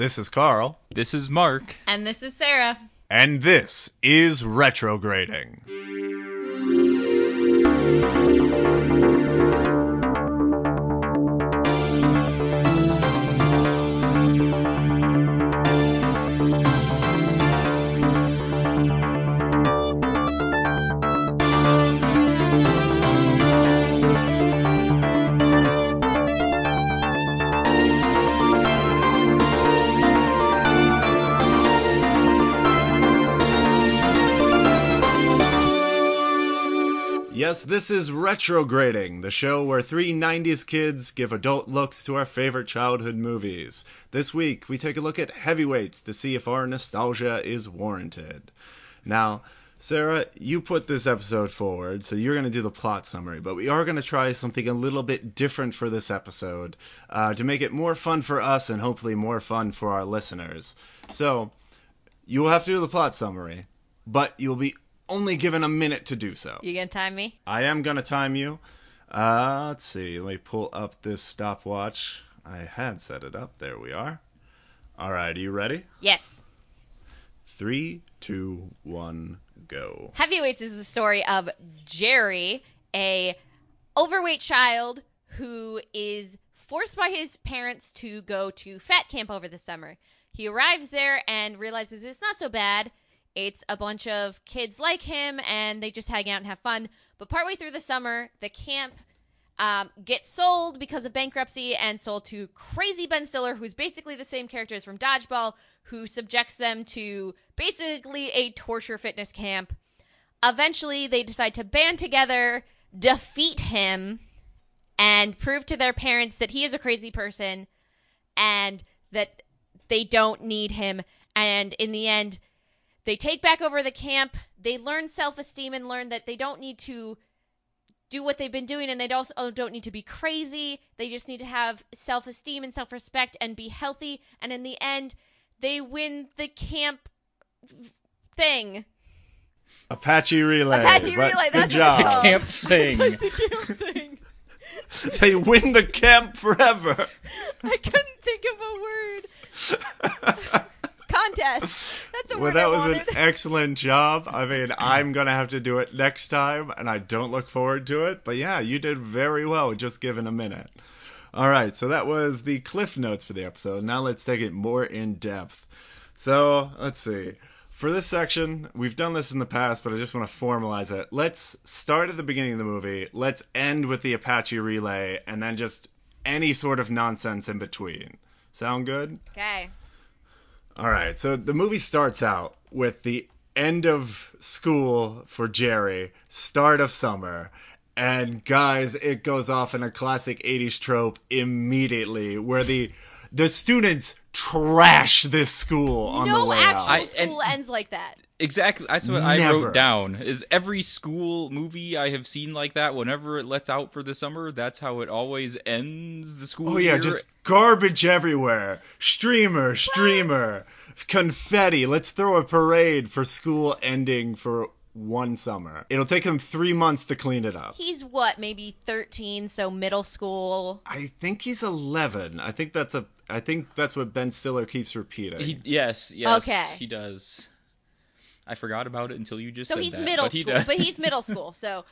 This is Carl, This is Mark. And this is Sarah. and this is Retrograding. Yes, this is Retrograding, the show where three 90s kids give adult looks to our favorite childhood movies. This week, we take a look at heavyweights to see if our nostalgia is warranted. Now, Sarah, you put this episode forward, so you're going to do the plot summary, but we are going to try something a little bit different for this episode uh, to make it more fun for us and hopefully more fun for our listeners. So, you will have to do the plot summary, but you'll be only given a minute to do so. You gonna time me? I am gonna time you. Uh, let's see. Let me pull up this stopwatch. I had set it up. There we are. All right, are you ready? Yes. Three, two, one, go. Heavyweights is the story of Jerry, a overweight child who is forced by his parents to go to fat camp over the summer. He arrives there and realizes it's not so bad. It's a bunch of kids like him and they just hang out and have fun. But partway through the summer, the camp um, gets sold because of bankruptcy and sold to crazy Ben Stiller, who's basically the same character as from Dodgeball, who subjects them to basically a torture fitness camp. Eventually, they decide to band together, defeat him, and prove to their parents that he is a crazy person and that they don't need him. And in the end, they take back over the camp. They learn self esteem and learn that they don't need to do what they've been doing and they also don't need to be crazy. They just need to have self esteem and self respect and be healthy. And in the end, they win the camp thing. Apache Relay. Apache Relay, Good that's what job. it's. Camp thing. The camp thing. they win the camp forever. I couldn't think of a word. Contest. That's a Well, word that I was an excellent job. I mean, I'm gonna have to do it next time, and I don't look forward to it. But yeah, you did very well, just given a minute. All right, so that was the cliff notes for the episode. Now let's take it more in depth. So let's see. For this section, we've done this in the past, but I just want to formalize it. Let's start at the beginning of the movie. Let's end with the Apache relay, and then just any sort of nonsense in between. Sound good? Okay. All right, so the movie starts out with the end of school for Jerry, start of summer. And guys, it goes off in a classic 80s trope immediately where the the students trash this school on the way actual out. I- school and- ends like that. Exactly. That's what I wrote down. Is every school movie I have seen like that, whenever it lets out for the summer, that's how it always ends the school Oh yeah, year. just garbage everywhere. Streamer, streamer, confetti. Let's throw a parade for school ending for one summer. It'll take him 3 months to clean it up. He's what, maybe 13, so middle school. I think he's 11. I think that's a I think that's what Ben Stiller keeps repeating. He, yes, yes, Okay. he does. I forgot about it until you just So said he's that, middle but he school, does. but he's middle school. So,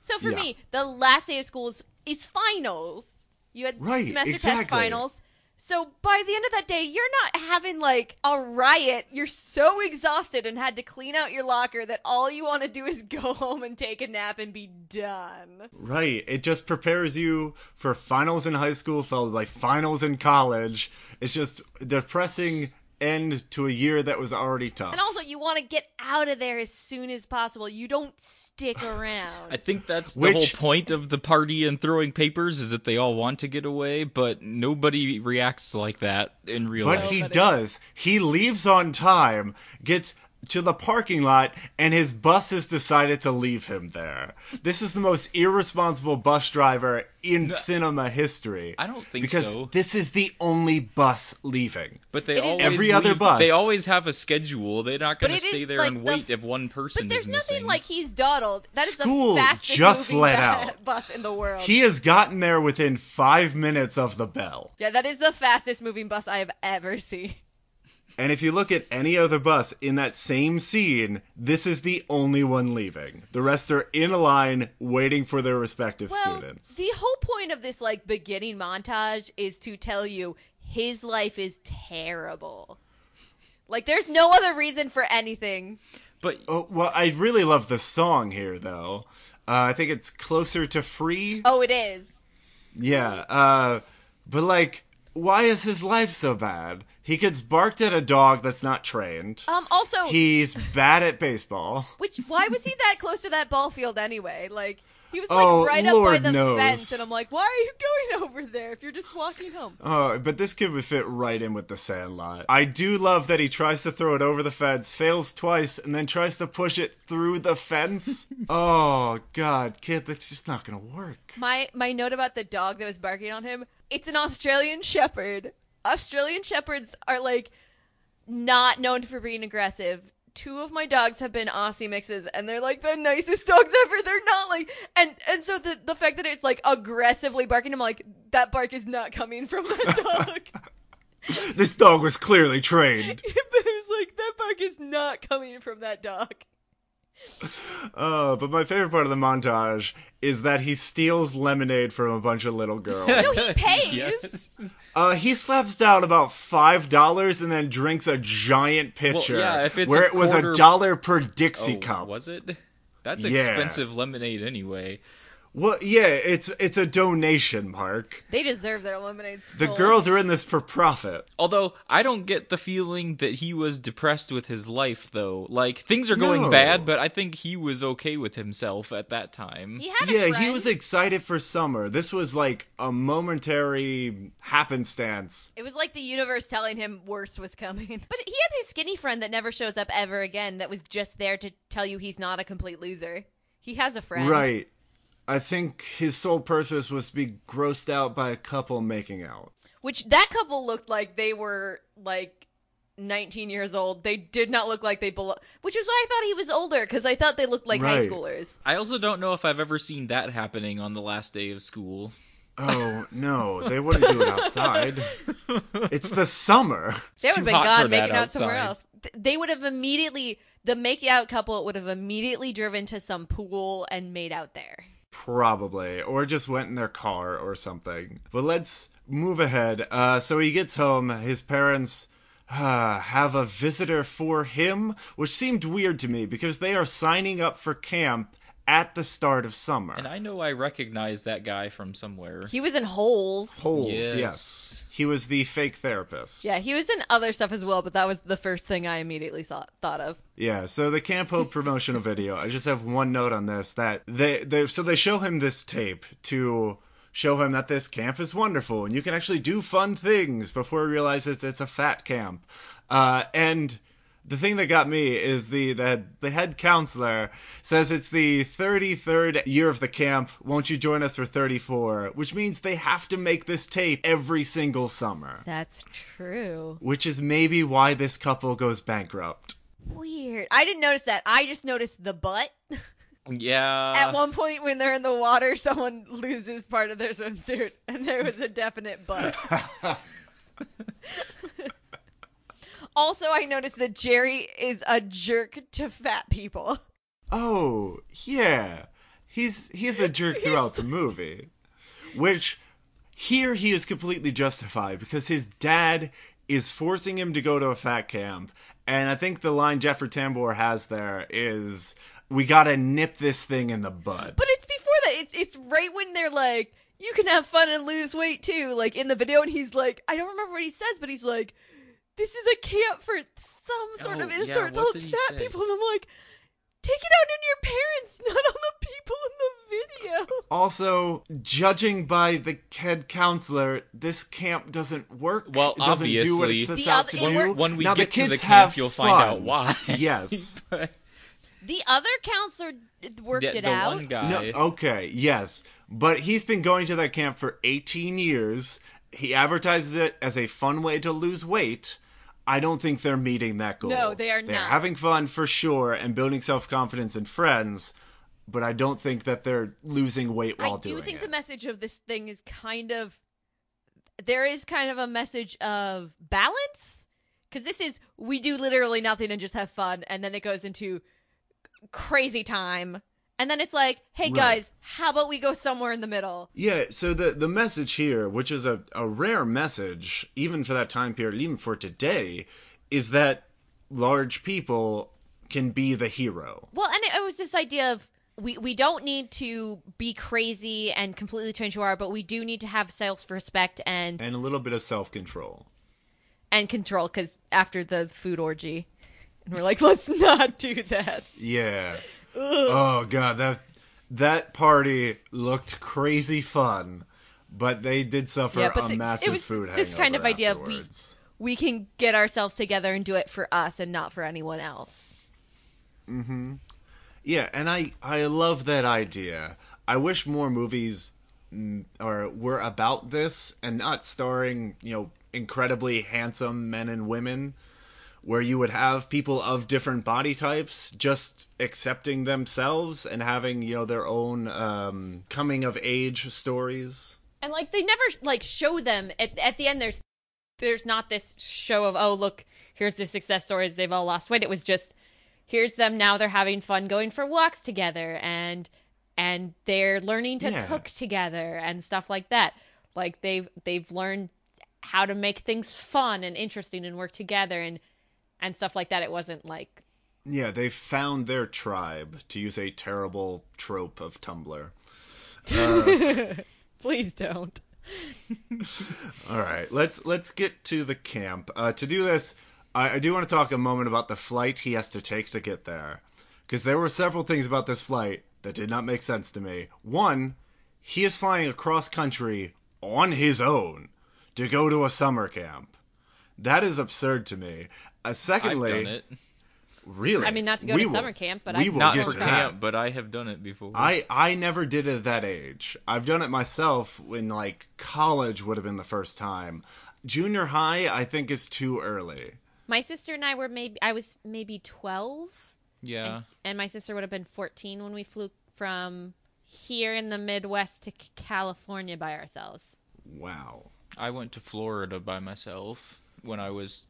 so for Yeah. me, the last day of school is, is finals. You had Right, semester test finals. So by the end of that day, you're not having like a riot. You're so exhausted and had to clean out your locker that all you want to do is go home and take a nap and be done. right. It just prepares you for finals in high school followed by finals in college. It's just depressing end to a year that was already tough. And also, you want to get out of there as soon as possible. You don't stick around. I think that's the Which- whole point of the party and throwing papers is that they all want to get away, but nobody reacts like that in real But life. But he does. He leaves on time, gets to the parking lot, and his bus has decided to leave him there. This is the most irresponsible bus driver in cinema history. I don't think because so. this is the only bus leaving. But they It is- always Every other bus. They always have a schedule. They're not going to stay there like and the wait if one person But there's nothing missing. like he's dawdled. That is School the fastest just moving let ba- out. bus in the world. He has gotten there within five minutes of the bell. yeah, that is the fastest moving bus I have ever seen. And if you look at any other bus in that same scene, this is the only one leaving. The rest are in a line waiting for their respective Well, students. the whole point of this like beginning montage is to tell you his life is terrible. Like there's no other reason for anything. But Oh, well, I really love the song here, though. Uh, I think it's closer to free. Oh, it is. Yeah. Uh, but like, why is his life so bad? He gets barked at a dog that's not trained. Um also He's bad at baseball. which why was he that close to that ball field anyway? Like he was like Oh, right up by Lord the knows. fence and I'm like, "Why are you going over there if you're just walking home?" Oh, but this kid would fit right in with the Sandlot. I do love that he tries to throw it over the fence, fails twice, and then tries to push it through the fence. oh God, kid, that's just not gonna work. My my note about the dog that was barking on him, it's an Australian shepherd. Australian shepherds are like not known for being aggressive. Two of my dogs have been Aussie mixes and they're like the nicest dogs ever. They're not like and and so the the fact that it's like aggressively barking, I'm like, that bark is not coming from that dog. This dog was clearly trained. but it was like that bark is not coming from that dog. Uh, but my favorite part of the montage is that he steals lemonade from a bunch of little girls. No, he pays. yes. Uh, he slaps down about five dollars and then drinks a giant pitcher. yeah, if it's where a it was a dollar per Dixie Oh, cup. was it? That's Yeah. expensive lemonade anyway. Well, yeah, it's it's a donation, Mark. They deserve their lemonade. The stolen. girls are in this for profit. Although I don't get the feeling that he was depressed with his life though. Like things are going No. bad, but I think he was okay with himself at that time. He had a Yeah, he was excited for summer. This was like a momentary happenstance. It was like the universe telling him worse was coming. But he has his skinny friend that never shows up ever again that was just there to tell you he's not a complete loser. He has a friend. Right. I think his sole purpose was to be grossed out by a couple making out. Which that couple looked like they were like 19 years old. They did not look like they belong. Which is why I thought he was older because I thought they looked like high schoolers. I also don't know if I've ever seen that happening on the last day of school. Oh no, they wouldn't do it outside. It's the summer. It's They would too have been hot gone for making that out somewhere else. They would have immediately, the make out couple would have immediately driven to some pool and made out there. Probably. Or just went in their car or something. But let's move ahead. Uh, so he gets home. His parents uh, have a visitor for him, which seemed weird to me because they are signing up for camp at the start of summer. And I know I recognize that guy from somewhere. He was in holes. Holes, yes. Yes. He was the fake therapist. Yeah, he was in other stuff as well, but that was the first thing I immediately saw, thought of. Yeah, so the Camp Hope promotional video, I just have one note on this that they, they so they show him this tape to show him that this camp is wonderful and you can actually do fun things before he realizes it's a fat camp. Uh, and the thing that got me is the, the the head counselor says it's the 33rd year of the camp. Won't you join us for 34? Which means they have to make this tape every single summer. That's true. Which is maybe why this couple goes bankrupt. Weird. I didn't notice that. I just noticed the butt. Yeah. At one point, when they're in the water, someone loses part of their swimsuit, and there was a definite butt. also, I noticed that Jerry is a jerk to fat people. Oh, yeah. He's he's a jerk throughout the movie. Which here he is completely justified because his dad is forcing him to go to a fat camp. And I think the line Jeffrey Tambor has there is we gotta nip this thing in the bud. But it's before that. It's it's right when they're like, you can have fun and lose weight too. Like in the video, and he's like, I don't remember what he says, but he's like, this is a camp for some sort Oh, of yeah, insert what old did he fat people, and I'm like, take it out on your parents, not on the people in the video. Also, judging by the head counselor, this camp doesn't work. Well, it doesn't do what it obviously- sets The out other- to do. work- when we now, get the to the kids camp, you'll find out why. Yes. The other counselor worked the, it the out. one guy. No, okay, yes. But he's been going to that camp for 18 years. He advertises it as a fun way to lose weight. I don't think they're meeting that goal. No, they are They're not. having fun for sure and building self confidence and friends, but I don't think that they're losing weight while doing it. I do think it. the message of this thing is kind of there is kind of a message of balance because this is we do literally nothing and just have fun, and then it goes into crazy time, and then it's like, hey Right. guys, how about we go somewhere in the middle? Yeah, so the the message here, which is a, a rare message, even for that time period, even for today, is that large people can be the hero. Well, and it, it was this idea of we we don't need to be crazy and completely change who we are, but we do need to have self respect and And a little bit of self control. and control. Because after the food orgy, and we're like, let's not do that. Yeah. Oh god, that that party looked crazy fun, but they did suffer Yeah, a the- massive food this kind of hangover idea of we- We can get ourselves together and do it for us and not for anyone else. Mhm Yeah, and I I love that idea. I wish more movies mm, or were about this and not starring, you know, incredibly handsome men and women where you would have people of different body types just accepting themselves and having, you know, their own um coming of age stories. and like they never like show them at, at the end there's there's not this show of oh look here's the success stories they've all lost weight it was just here's them now they're having fun going for walks together and and they're learning to Yeah. cook together and stuff like that like they've they've learned how to make things fun and interesting and work together and and stuff like that it wasn't like Yeah, they found their tribe to use a terrible trope of Tumblr. please don't All right, let's let's get to the camp. Uh, to do this, I, I do want to talk a moment about the flight he has to take to get there, because there were several things about this flight that did not make sense to me. One, he is flying across country on his own to go to a summer camp. That is absurd to me. Uh, I've secondly, done it. really, I mean, not to go we to will- summer camp, but we I- will Not get for to camp, but I have done it before. I I never did it at that age. I've done it myself when like college would have been the first time. Junior high, I think, is too early. my sister and i were maybe i was maybe 12 yeah. and, and my sister would have been 14 when we flew from here in the Midwest to California by ourselves. Wow. I went to Florida by myself when I was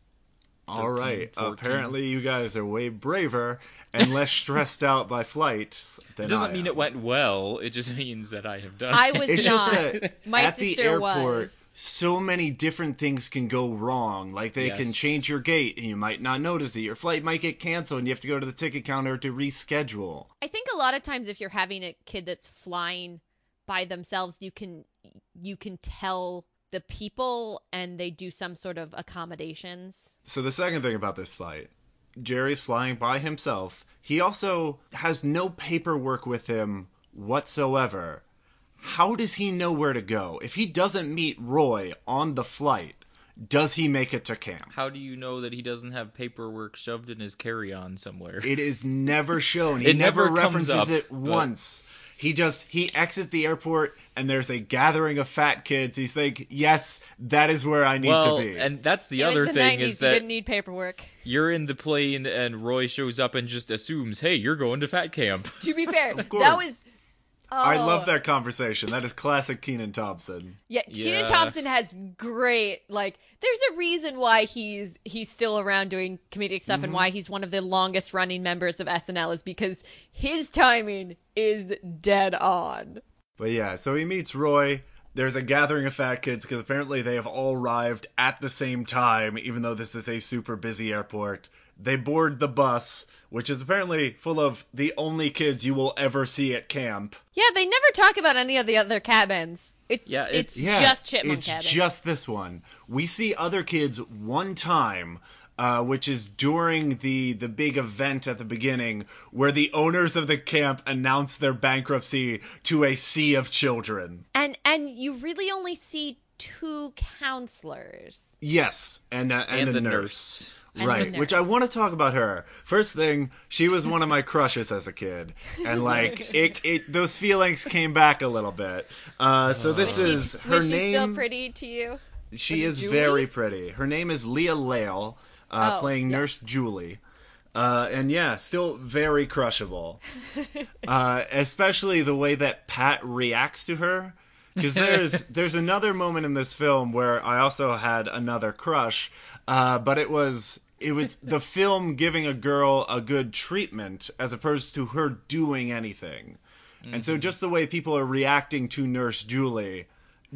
All 13, right. 14. Apparently, you guys are way braver and less stressed out by flights than It doesn't I mean am. it went well. It just means that I have done. I it. was It's not. just that My at the airport, was. so many different things can go wrong. Like they can change your gate, and you might not notice it. Your flight might get canceled, and you have to go to the ticket counter to reschedule. I think a lot of times if you're having a kid that's flying by themselves, you can you can tell the people and they do some sort of accommodations. So the second thing about this flight, Jerry's flying by himself. He also has no paperwork with him whatsoever. How does he know where to go? If he doesn't meet Roy on the flight, does he make it to camp? How do you know that he doesn't have paperwork shoved in his carry-on somewhere? It is never shown. He It never comes references up, it but- once. He just he exits the airport and there's a gathering of fat kids. He's like, "Yes, that is where I need well, to be." and that's the It other the thing 90s, is you that didn't need paperwork. you're in the plane and Roy shows up and just assumes, "Hey, you're going to fat camp." To be fair, that was I oh. love that conversation. That is classic Kenan Thompson. Yeah, Yeah. Kenan Thompson has great like. There's a reason why he's he's still around doing comedic stuff Mm-hmm. and why he's one of the longest running members of SNL is because his timing is dead on. But yeah, so he meets Roy. There's a gathering of fat kids because apparently they have all arrived at the same time, even though this is a super busy airport. They board the bus, which is apparently full of the only kids you will ever see at camp. Yeah, they never talk about any of the other cabins. It's Yeah, it's, it's- Yeah, just Chipmunk it's Cabin. just this one. We see other kids one time, uh, which is during the the big event at the beginning, where the owners of the camp announce their bankruptcy to a sea of children. and and you really only see two counselors. Yes, and uh, and, And a the nurse. nurse. And right, which I want to talk about her. First thing, she was one of my crushes as a kid, and like it, it those feelings came back a little bit. Uh, so this is She's- her was she name. still pretty to you? She Was is very pretty. Her name is Leah Lail, uh, Oh, playing yes. Nurse Julie. Uh, and yeah, still very crushable. uh, especially the way that Pat reacts to her. Because there's there's another moment in this film where I also had another crush, uh, but it was it was the film giving a girl a good treatment as opposed to her doing anything, and so just the way people are reacting to Nurse Julie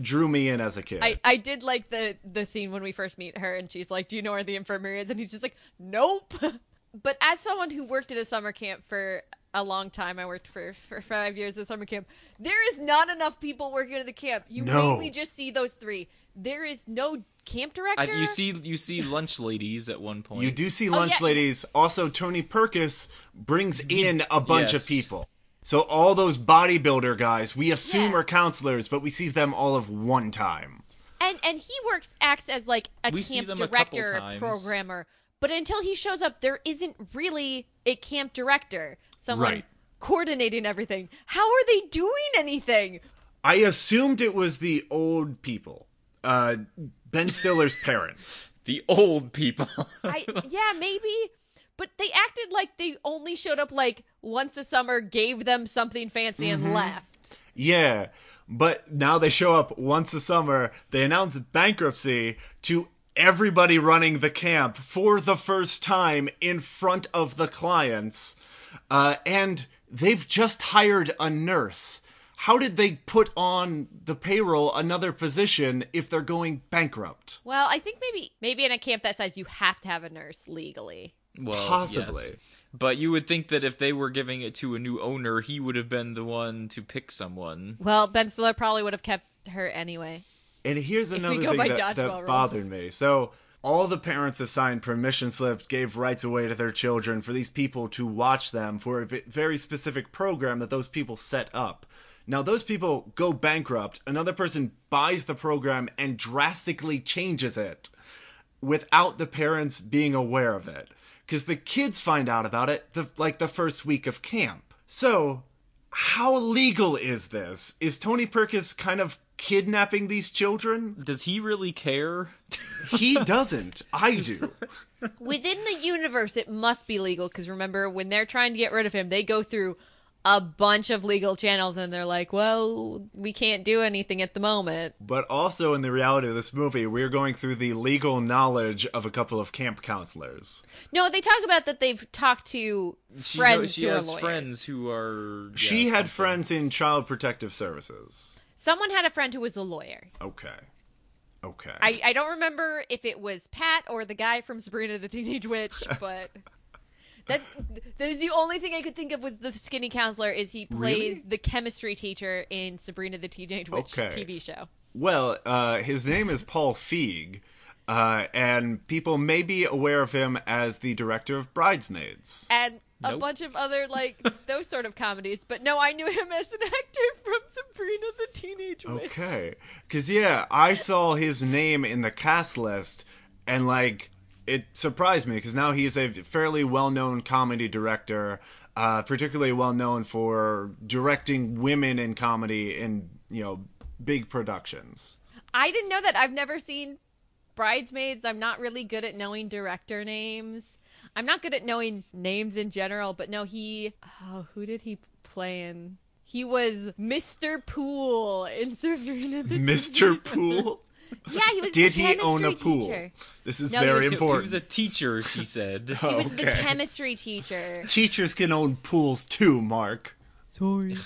drew me in as a kid. I, I did like the the scene when we first meet her and she's like, "Do you know where the infirmary is?" And he's just like, "Nope." but as someone who worked at a summer camp for a long time, I worked for for five years at summer camp. There is not enough people working at the camp. You No. mainly just see those three. There is no camp director. Uh, you see, you see lunch ladies at one point. You do see lunch Oh, yeah. ladies. Also, Tony Perkis brings in a bunch Yes. of people. So all those bodybuilder guys, we assume Yeah. are counselors, but we see them all of one time. and and he works acts as like a We camp them a director programmer but until he shows up there isn't really a camp director someone Right. coordinating everything how are they doing anything I assumed it was the old people, uh, Ben Stiller's parents. the old people. i yeah maybe but they acted like they only showed up like once a summer gave them something fancy Mm-hmm. and left Yeah, but now they show up once a summer. They announce bankruptcy to everybody running the camp for the first time in front of the clients. Uh, and they've just hired a nurse. How did they put on the payroll another position if they're going bankrupt? well i think maybe maybe in a camp that size you have to have a nurse legally well, Possibly. yes. But you would think that if they were giving it to a new owner, he would have been the one to pick someone. well ben stiller probably would have kept her anyway And here's we another go thing by that, dodgeball that bothered me. So all the parents assigned permission slips, gave rights away to their children for these people to watch them for a very specific program that those people set up. Now those people go bankrupt. Another person buys the program and drastically changes it without the parents being aware of it because the kids find out about it the, like the first week of camp so how legal is this? Is tony perkis kind of kidnapping these children? Does he really care? he doesn't. I do. Within the universe it must be legal because remember when they're trying to get rid of him they go through a bunch of legal channels and they're like well we can't do anything at the moment. But also in the reality of this movie we're going through the legal knowledge of a couple of camp counselors. No they talk about that they've talked to She, friends knows, she who has are lawyers. friends who are. yeah, she had something. friends in child protective services. Someone had a friend who was a lawyer. Okay. Okay. I, I don't remember if it was pat or the guy from sabrina the teenage witch but that that is the only thing I could think of was the skinny counselor is he plays Really? the chemistry teacher in Sabrina the Teenage Witch Okay. TV show. Well, uh, his name is Paul Feig, uh, and people may be aware of him as the director of Bridesmaids. and a Nope. bunch of other like those sort of comedies. But no, I knew him as an actor from Sabrina the Teenage Witch. Okay. Because, yeah, I saw his name in the cast list, and, like, it surprised me because now he's a fairly well known comedy director, uh, particularly well known for directing women in comedy in, you know, big productions. I didn't know that. I've never seen Bridesmaids. I'm not really good at knowing director names. I'm not good at knowing names in general, but no, he. Oh, who did he play in? He was Mr. Pool in Sabrina the Mr. Pool? Yeah, he was. Did the he own a chemistry pool? Teacher. This is No, he very was- He- He was a teacher, she said. He was the chemistry teacher. Teachers can own pools too, Mark. Sorry.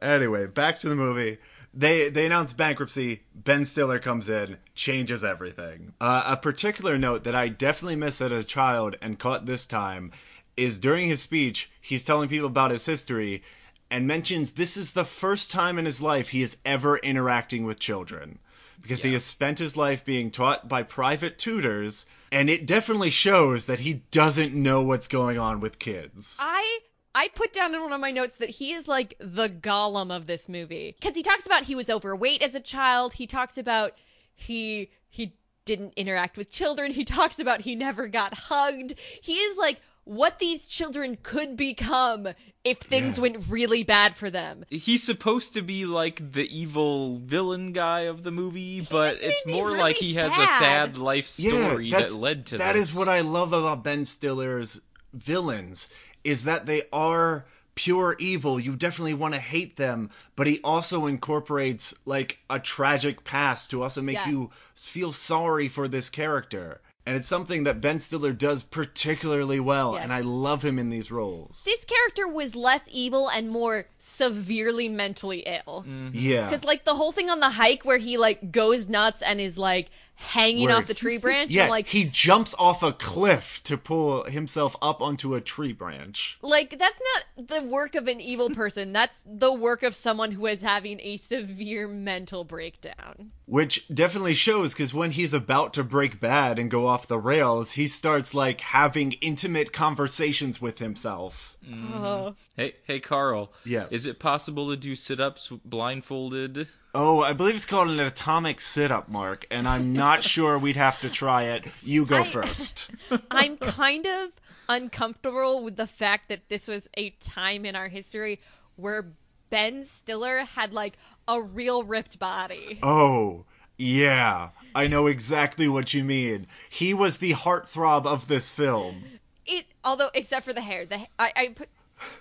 Anyway, back to the movie. They they announce bankruptcy. Ben Stiller comes in, changes everything. Uh, a particular note that I definitely missed as a child and caught this time is during his speech, he's telling people about his history and mentions this is the first time in his life he is ever interacting with children because he has spent his life being taught by private tutors and it definitely shows that he doesn't know what's going on with kids. I I put down in one of my notes that he is like the Gollum of this movie because he talks about he was overweight as a child. He talks about he he didn't interact with children. He talks about he never got hugged. He is like what these children could become if things Yeah. went really bad for them. He's supposed to be like the evil villain guy of the movie, but it's more really like he has a sad. sad life story that led to That That is what I love about Ben Stiller's villains is that they are pure evil. You definitely want to hate them, but he also incorporates like a tragic past to also make Yeah. you feel sorry for this character. And it's something that Ben Stiller does particularly well, Yeah. and I love him in these roles. This character was less evil and more severely mentally ill. Mm-hmm. Yeah. Because like the whole thing on the hike where he like goes nuts and is like hanging Where off the tree branch. Yeah, and, like he jumps off a cliff to pull himself up onto a tree branch. like that's not the work of an evil person. That's the work of someone who is having a severe mental breakdown. Which definitely shows because when he's about to break bad and go off the rails, he starts like having intimate conversations with himself. Mm. Oh. Hey, hey, Carl. Yes. Is it possible to do sit-ups blindfolded? Oh, I believe it's called an atomic sit up, Mark, and I'm not sure we'd have to try it. You go I- first. I'm kind of uncomfortable with the fact that this was a time in our history where Ben Stiller had like a real ripped body. Oh, yeah. I know exactly what you mean. He was the heartthrob of this film. It, although except for the hair, the I, I put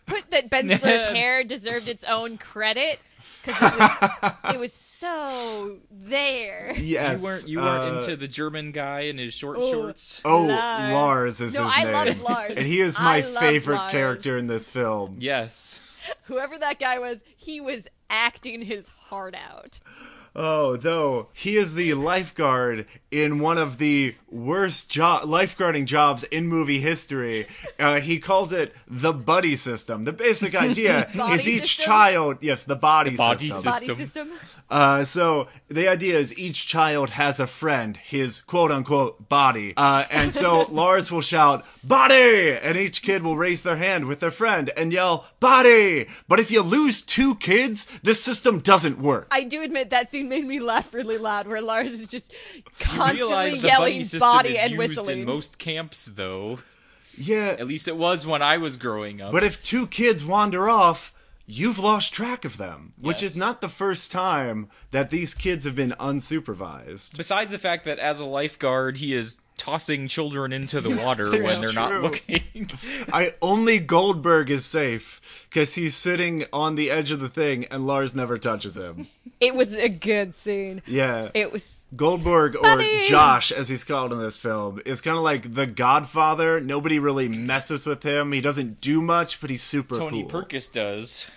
put that Ben Stiller's hair deserved its own credit because it was it was so there. Yes. you weren't you weren't uh, into the German guy in his short Oh. shorts. Oh, Lars. Lars is No, his I name. loved Lars. And he is my favorite Lars. character in this film. Yes. Whoever that guy was, he was acting his heart out. Oh, though he is the lifeguard in one of the worst jo- lifeguarding jobs in movie history. Uh, he calls it the buddy system. The basic idea Body is each system? child, yes, the body, body system. Body System. system. Uh, so the idea is each child has a friend, his quote unquote body. Uh, and so Lars will shout, body! And each kid will raise their hand with their friend and yell, body! But if you lose two kids, this system doesn't work. I do admit that scene made me laugh really loud, where Lars is just constantly realize the buddy yelling system body is and used whistling. in most camps, though. Yeah, At least it was when I was growing up. but if two kids wander off, you've lost track of them, which is not the first time that these kids have been unsupervised. Besides the fact that as a lifeguard, he is tossing children into the water That's when they're not looking. I only Goldberg is safe because he's sitting on the edge of the thing and Lars never touches him. It was a good scene. Yeah. It was. Goldberg, or Buddy! Josh, as he's called in this film, is kind of like the Godfather. Nobody really messes with him. He doesn't do much, but he's super Tony cool. Perkis does.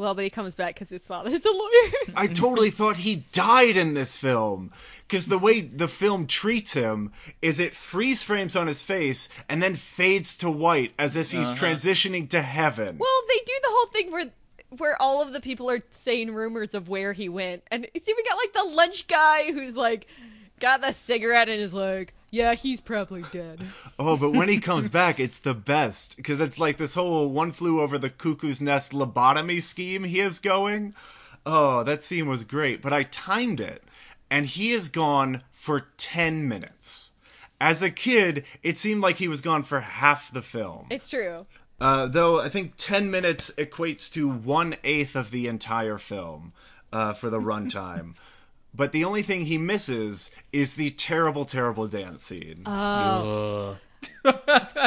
Well, but he comes back because his father's a lawyer. I totally thought he died in this film because the way the film treats him is it freeze frames on his face and then fades to white as if he's uh-huh. transitioning to heaven. well, they do the whole thing where where all of the people are saying rumors of where he went, and it's even got like the lunch guy who's like got the cigarette and is like, "Yeah, he's probably dead." Oh, but when he comes back, it's the best because it's like this whole one flew over the cuckoo's nest lobotomy scheme he is going. Oh, that scene was great, but I timed it, and he is gone for 10 minutes. As a kid, it seemed like he was gone for half the film. It's true. Uh, though I think 10 minutes equates to one eighth of the entire film uh, for the runtime. but the only thing he misses is the terrible, terrible dance scene. Oh.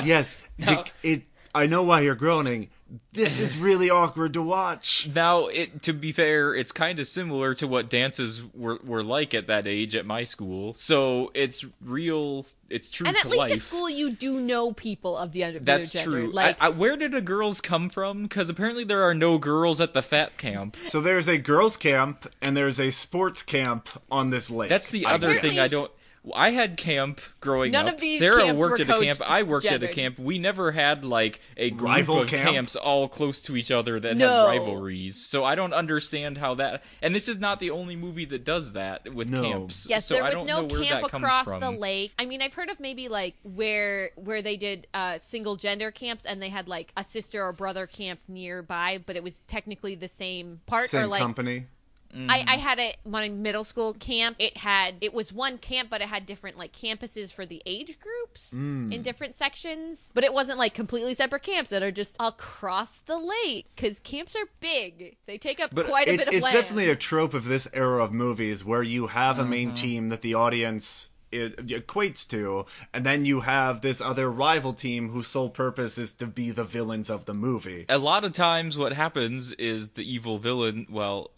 yes, the- it. I know why you're groaning. This is really awkward to watch. Now, it, to be fair, it's kind of similar to what dances were, were like at that age at my school. So it's real. It's true And to at least life. at school, you do know people of the other That's gender. true. Like, I, I, where did the girls come from? Because apparently there are no girls at the fat camp. So there's a girls' camp and there's a sports camp on this lake. That's the I other guess. thing I don't. I had camp growing None up. of these Sarah camps worked were at a camp. I worked at a camp. We never had like a group Rival of camp? camps all close to each other that No. had rivalries. So I don't understand how that. And this is not the only movie that does that with No. camps. Yes, so there I was don't no camp across from. the lake. I mean, I've heard of maybe like where where they did uh, single gender camps and they had like a sister or brother camp nearby, but it was technically the same part Same or like company. I, I had it my middle school camp. It had it was one camp, but it had different like campuses for the age groups in different sections. But it wasn't like completely separate camps that are just across the lake because camps are big. They take up But quite a bit of it's land. definitely a trope of this era of movies where you have a Mm-hmm. main team that the audience it equates to, and then you have this other rival team whose sole purpose is to be the villains of the movie. A lot of times, what happens is the evil villain. Well,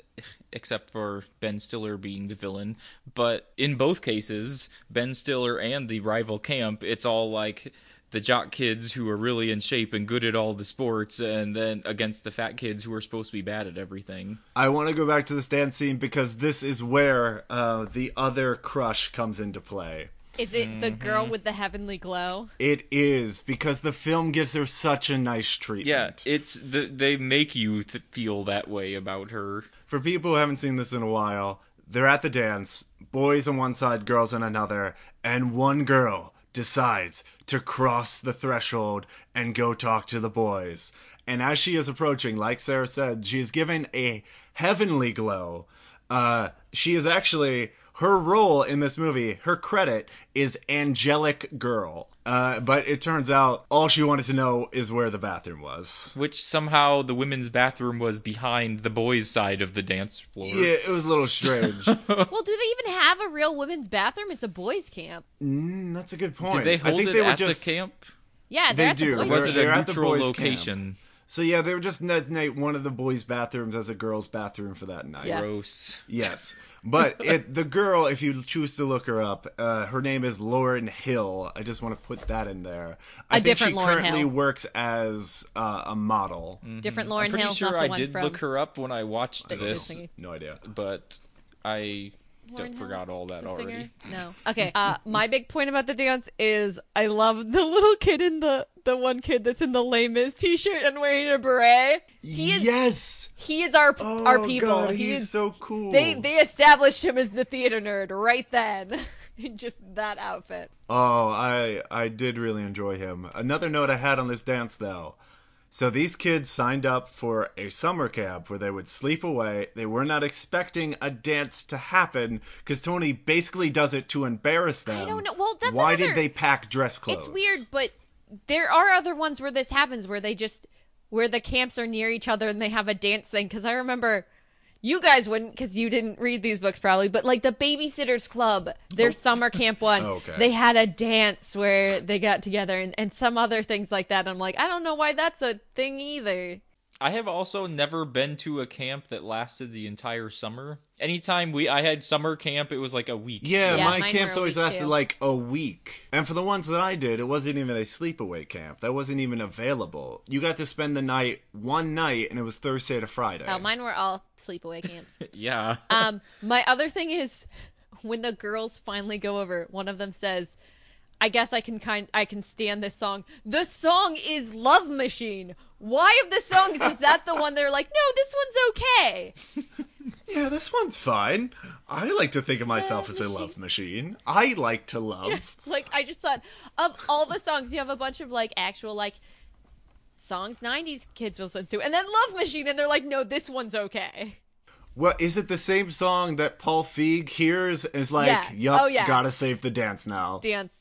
except for Ben Stiller being the villain, but in both cases, Ben Stiller and the rival camp, it's all like the jock kids who are really in shape and good at all the sports, and then against the fat kids who are supposed to be bad at everything. I want to go back to this dance scene because this is where uh, the other crush comes into play. Is it the Mm-hmm. girl with the heavenly glow? It is because the film gives her such a nice treatment. Yeah, it's the, they make you th- feel that way about her. For people who haven't seen this in a while, they're at the dance, boys on one side, girls on another, and one girl decides to cross the threshold and go talk to the boys. And as she is approaching, like Sarah said, she is given a heavenly glow. Uh, she is actually her role in this movie, her credit is angelic girl. Uh, but it turns out all she wanted to know is where the bathroom was. Which somehow the women's bathroom was behind the boys' side of the dance floor. Yeah, it was a little strange. well, do they even have a real women's bathroom? It's a boys' camp. Mm, that's a good point. Did they I hold think it they were at just, the camp? Yeah, They at do. the boys' Or was it a neutral boys' location? So yeah, they were just designate one of the boys' bathrooms as a girl's bathroom for that night. Yeah. Gross. Yes. But it, the girl, if you choose to look her up, uh, her name is Lauren Hill. I just want to put that in there. I A think different she Lauryn currently Hill. work as uh, a model. Different Lauren I'm pretty Hill, sure not the I one did from. look her up when I watched I don't this. No idea. but I Lauryn d- Hill, forgot all that the already. singer? No. Okay. Uh, my big point about the dance is I love the little kid in the the one kid that's in the lamest t-shirt and wearing a beret. He is yes. he is our Oh our people. God, he he's is so cool. they they established him as the theater nerd right then. just that outfit. Oh, I I did really enjoy him. Another note I had on this dance though. So these kids signed up for a summer camp where they would sleep away. They were not expecting a dance to happen because Tony basically does it to embarrass them. I don't know. Well, that's why another- did they pack dress clothes? It's weird, but there are other ones where this happens where they just where the camps are near each other and they have a dance thing. Because I remember you guys wouldn't because you didn't read these books probably, but like the Babysitters Club, their oh. summer camp one, Oh, okay. they had a dance where they got together and, and some other things like that. I'm like, I don't know why that's a thing either. I have also never been to a camp that lasted the entire summer. Anytime we I had summer camp, it was like a week. Yeah, Yeah, my mine camps were a always week, lasted too. like a week. And for the ones that I did, it wasn't even a sleepaway camp. That wasn't even available. You got to spend the night one night, and it was Thursday to Friday. Oh, mine were all sleepaway camps. Yeah. Um, my other thing is when the girls finally go over, one of them says, "I guess I can kind I can stand this song. The song is Love Machine. Why of the songs is that the one they're like, no, this one's okay. Yeah, this one's fine. I like to think of myself Love as a love machine. I like to love. Like I just thought of all the songs, you have a bunch of like actual like songs '90s kids will listen to, and then Love Machine, and they're like, no, this one's okay. Well, is it? The same song that Paul Feig hears is like, Yeah. "Yup, Oh, yeah. gotta save the dance now." Dance,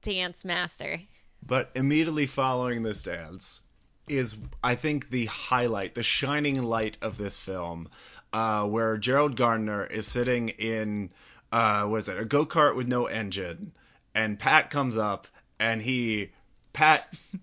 dance master. But immediately following this dance is, I think, the highlight, the shining light of this film, uh, where Gerald Gardner is sitting in, uh, was it a go kart with no engine, and Pat comes up and he, Pat.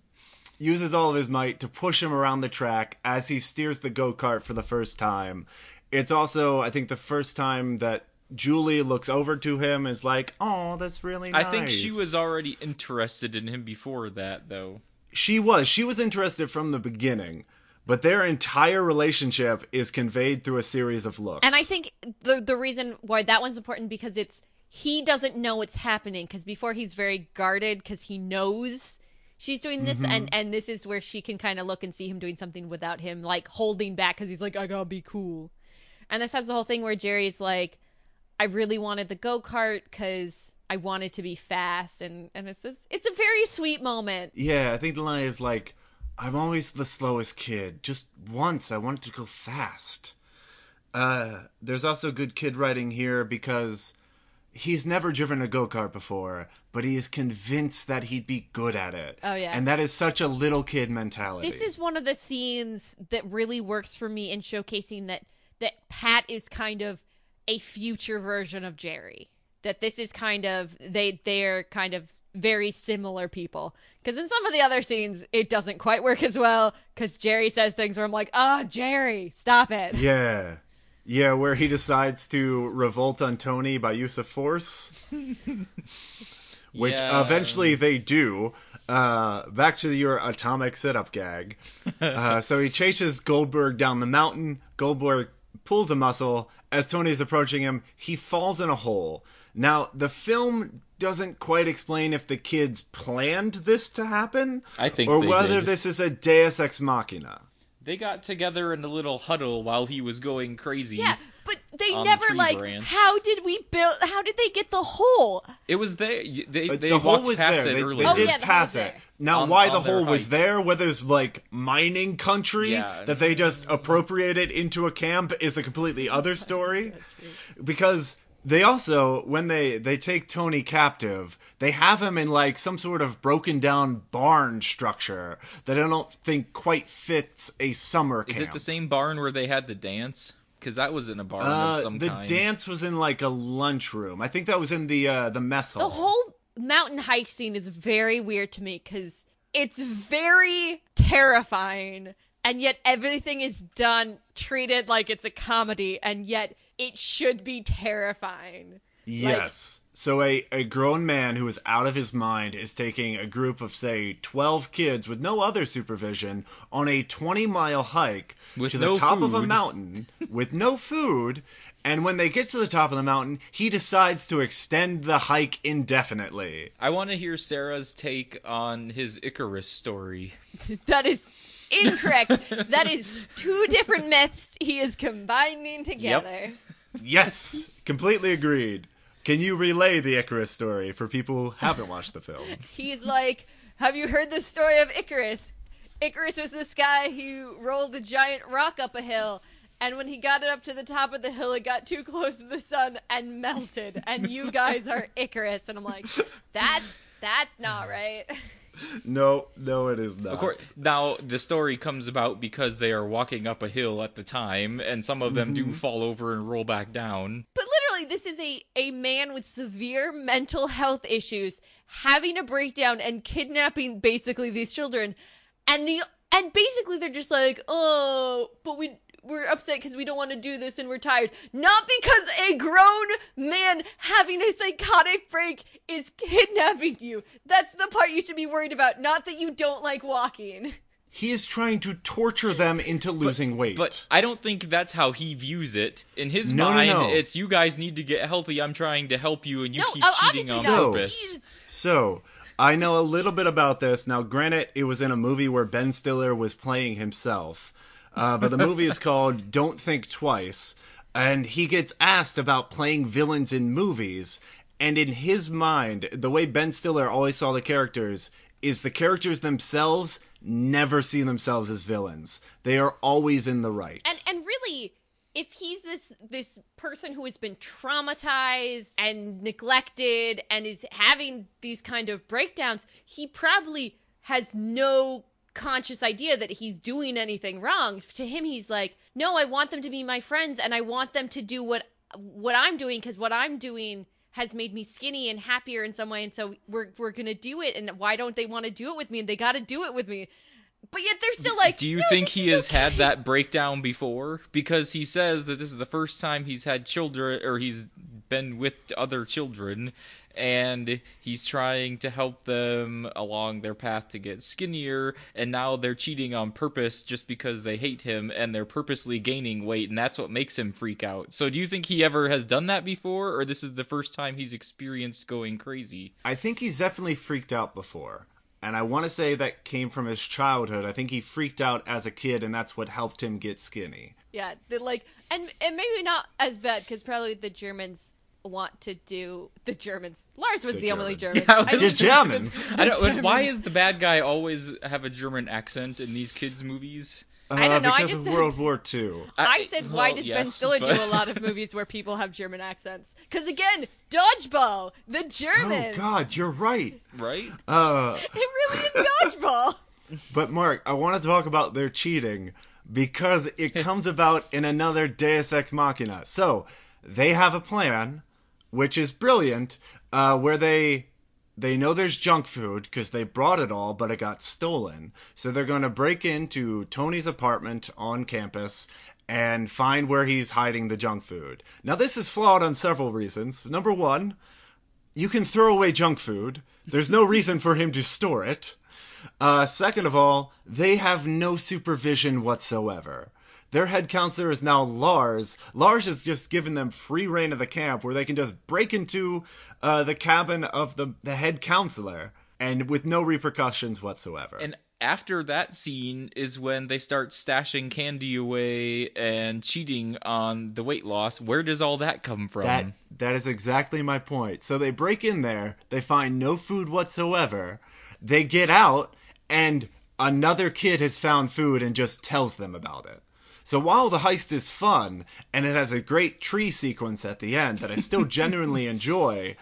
Uses all of his might to push him around the track as he steers the go kart for the first time. It's also, I think, the first time that Julie looks over to him and is like, "Oh, that's really nice." I think she was already interested in him before that, though. She was. She was interested from the beginning, but their entire relationship is conveyed through a series of looks. And I think the the reason why that one's important because it's he doesn't know what's happening because before he's very guarded because he knows she's doing this and mm-hmm. and this is where she can kind of look and see him doing something without him like holding back because he's like I gotta be cool. And this has the whole thing where Jerry's like, I really wanted the go kart because I wanted to be fast and and it's just, it's a very sweet moment. Yeah, I think the line is like, "I'm always the slowest kid. Just once, I wanted to go fast." Uh, there's also good kid writing here because he's never driven a go kart before, but he is convinced that he'd be good at it. Oh, yeah. and that is such a little kid mentality. This is one of the scenes that really works for me in showcasing that that Pat is kind of a future version of Jerry. That this is kind of they they're kind of very similar people because in some of the other scenes it doesn't quite work as well because jerry says things where i'm like oh jerry stop it Yeah. Yeah, where he decides to revolt on Tony by use of force. Which Yeah. eventually they do. Uh, back to your atomic sit-up gag. Uh, so he chases Goldberg down the mountain. Goldberg pulls a muscle. As Tony's approaching him, he falls in a hole. Now, the film doesn't quite explain if the kids planned this to happen, I think or they whether did. this is a Deus Ex Machina. They got together in a little huddle while he was going crazy. yeah but they On the never like branch. how did we build how did they get the hole It was there. y- They Uh, they the hole was past there. it They, earlier. they Oh, did yeah, the pass it. Now, On- why on the their hole was there, whether it's like mining country Yeah. that they just appropriated into a camp, is a completely other story. Because they also, when they they take Tony captive, they have him in like some sort of broken down barn structure that I don't think quite fits a summer Is it the same barn where they had the dance? Because that was in a barn Uh, of some kind. the kind. dance was in like a lunchroom. I think that was in the uh, the mess hall. the whole mountain hike scene is very weird to me because it's very terrifying and yet everything is done treated like it's a comedy and yet it should be terrifying Yes. so a, a grown man who is out of his mind is taking a group of say 12 kids with no other supervision on a 20 mile hike With to the no top of a mountain with no food and when they get to the top of the mountain he decides to extend the hike indefinitely. I want to hear Sarah's take on his Icarus story. that is incorrect that is two different myths he is combining together Yes, completely agreed. Can you relay the Icarus story for people who haven't watched the film? he's like, Have you heard the story of Icarus? Icarus was this guy who rolled a giant rock up a hill, and when he got it up to the top of the hill, it got too close to the sun and melted. And you guys are Icarus, and I'm like, That's that's not right. No, no, it is not. Of course, now the story comes about because they are walking up a hill at the time, and some of them do mm-hmm. fall over and roll back down. But literally, this is a a man with severe mental health issues having a breakdown and kidnapping basically these children, and the and basically they're just like, oh, but we we're upset because we don't want to do this and we're tired. Not because a grown man having a psychotic break is kidnapping you. That's the part you should be worried about. Not that you don't like walking. He is trying to torture them into losing weight. But I don't think that's how he views it. In his No, no, mind, no. it's you guys need to get healthy. I'm trying to help you, and you No, keep oh, cheating on obviously not. purpose. He's- So, I know a little bit about this. Now, granted, it was in a movie where Ben Stiller was playing himself. Uh, but the movie is called Don't Think Twice. And he gets asked about playing villains in movies. And in his mind, the way Ben Stiller always saw the characters is the characters themselves never see themselves as villains. They are always in the right. and and really if he's this this person who has been traumatized and neglected and is having these kind of breakdowns he probably has no conscious idea that he's doing anything wrong. To him he's like no i want them to be my friends and i want them to do what what i'm doing because what i'm doing has made me skinny and happier in some way. And so we're we're gonna do it. And why don't they want to do it with me? And they gotta do it with me. But yet they're still like Do you "No, think he has had that breakdown before? Because he says that this is the first time he's had children, or he's been with other children, and he's trying to help them along their path to get skinnier, and now they're cheating on purpose just because they hate him, and they're purposely gaining weight, and that's what makes him freak out. So, do you think he ever has done that before, or this is the first time he's experienced going crazy? I think he's definitely freaked out before. And I want to say that came from his childhood. I think he freaked out as a kid, and that's what helped him get skinny. Yeah, the like, and and maybe not as bad because probably the Germans want to do the Germans. Lars was the, The only German. Yeah, I was I The Germans. I don't. Why is the bad guy always have a German accent in these kids' movies? I don't know, I Uh, Because just of said- World War II. I said, why well, does Ben yes, Stiller but- do a lot of movies where people have German accents? Because again, Dodgeball, the Germans. Oh, God, you're right. right? Uh, It really is Dodgeball. but, Mark, I want to talk about their cheating because it comes about in another Deus Ex Machina. So, they have a plan. Which is brilliant. Uh, where they they know there's junk food because they brought it all, but it got stolen. So they're going to break into Tony's apartment on campus and find where he's hiding the junk food. Now, this is flawed on several reasons. Number one, you can throw away junk food. There's no reason for him to store it. Uh, second of all, they have no supervision whatsoever. Their head counselor is now Lars. Lars has just given them free reign of the camp where they can just break into uh, the cabin of the, the head counselor and with no repercussions whatsoever. And after that scene is when they start stashing candy away and cheating on the weight loss. Where does all that come from? That that is exactly my point. So they break in there, they find no food whatsoever. They get out and another kid has found food and just tells them about it. So while the heist is fun and it has a great tree sequence at the end that I still genuinely enjoy,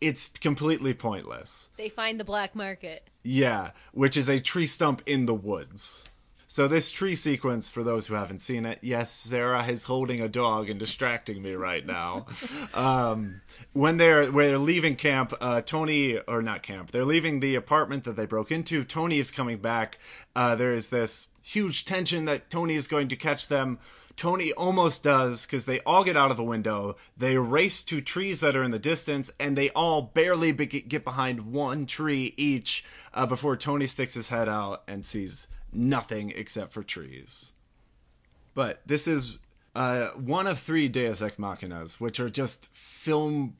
it's completely pointless. They find the black market. Yeah, which is a tree stump in the woods. So this tree sequence, for those who haven't seen it, yes, Sarah is holding a dog and distracting me right now. um, when they're when they're leaving camp, uh, Tony or not camp, they're leaving the apartment that they broke into. Tony is coming back. Uh, there is this huge tension that Tony is going to catch them. Tony almost does because they all get out of the window. They race to trees that are in the distance, and they all barely be- get behind one tree each uh, before Tony sticks his head out and sees nothing except for trees. But this is uh, one of three Deus Ex Machinas, which are just film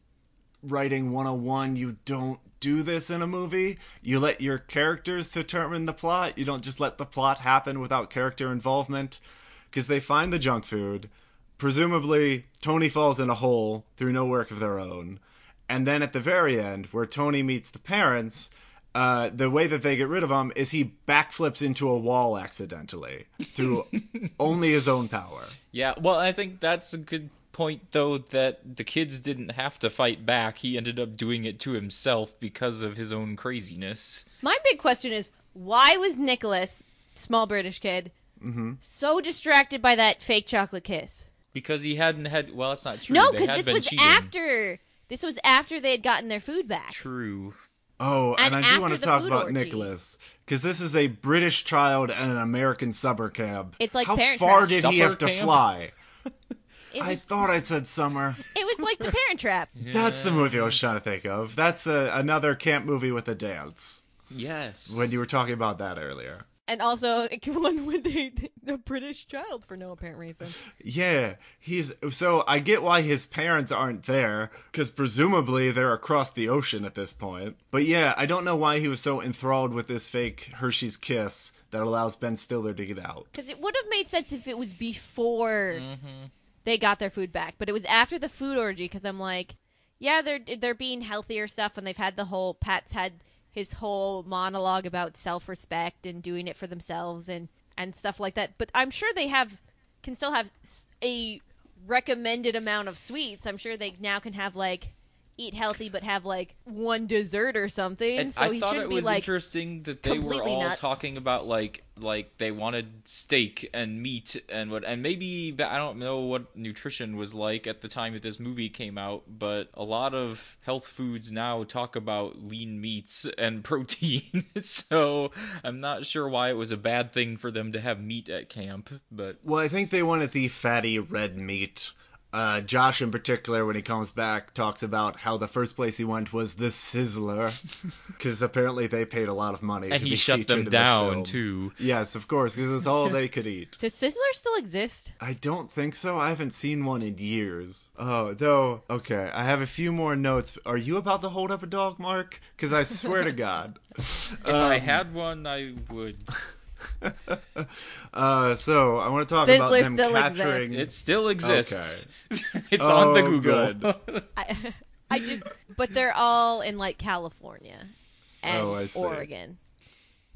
writing 101. You don't do this in a movie. You let your characters determine the plot. You don't just let the plot happen without character involvement. Because they find the junk food. Presumably, Tony falls in a hole through no work of their own. And then at the very end, where Tony meets the parents, uh, the way that they get rid of him is he backflips into a wall accidentally through only his own power. Yeah, well, I think that's a good point, though, that the kids didn't have to fight back. He ended up doing it to himself because of his own craziness. My big question is why was Nicholas, small British kid, Mm-hmm. so distracted by that fake chocolate kiss? Because he hadn't had. Well, it's not true. No, because this been was cheating. after. This was after they had gotten their food back. True. Oh, and, And I do want to talk about orgy. Nicholas because this is a British child and an American summer camp. It's like how Parent far Trap. did he Supper have to fly? It I was, thought I said summer. it was like the Parent Trap. That's the movie I was trying to think of. That's a, another camp movie with a dance. Yes. When you were talking about that earlier. And also, one with a, a British child for no apparent reason. Yeah, he's so I get why his parents aren't there because presumably they're across the ocean at this point. But yeah, I don't know why he was so enthralled with this fake Hershey's kiss that allows Ben Stiller to get out. Because it would have made sense if it was before Mm-hmm. They got their food back, but it was after the food orgy. Because I'm like, yeah, they're they're being healthier stuff, and they've had the whole Pat's had his whole monologue about self respect and doing it for themselves and and stuff like that. But I'm sure they have can still have a recommended amount of sweets. I'm sure they now can have like eat healthy, but have like one dessert or something. And so I he thought shouldn't it be was like interesting that they were all nuts. talking about like like they wanted steak and meat and what and maybe I don't know what nutrition was like at the time that this movie came out, but a lot of health foods now talk about lean meats and protein. so I'm not sure why it was a bad thing for them to have meat at camp, but Well, I think they wanted the fatty red meat. Uh, Josh, in particular, when he comes back, talks about how the first place he went was the Sizzler, because apparently they paid a lot of money. and to he be shut them in this down too. Yes, of course, because it was all they could eat. does Sizzler still exist? I don't think so. I haven't seen one in years. Oh, though. Okay, I have a few more notes. Are you about to hold up a dog, Mark? Because I swear to God. If Um, I had one, I would. Uh, so I want to talk about them still capturing. It still exists. it's Oh, on the Google. good. I, I just, but they're all in like California and Oh, Oregon.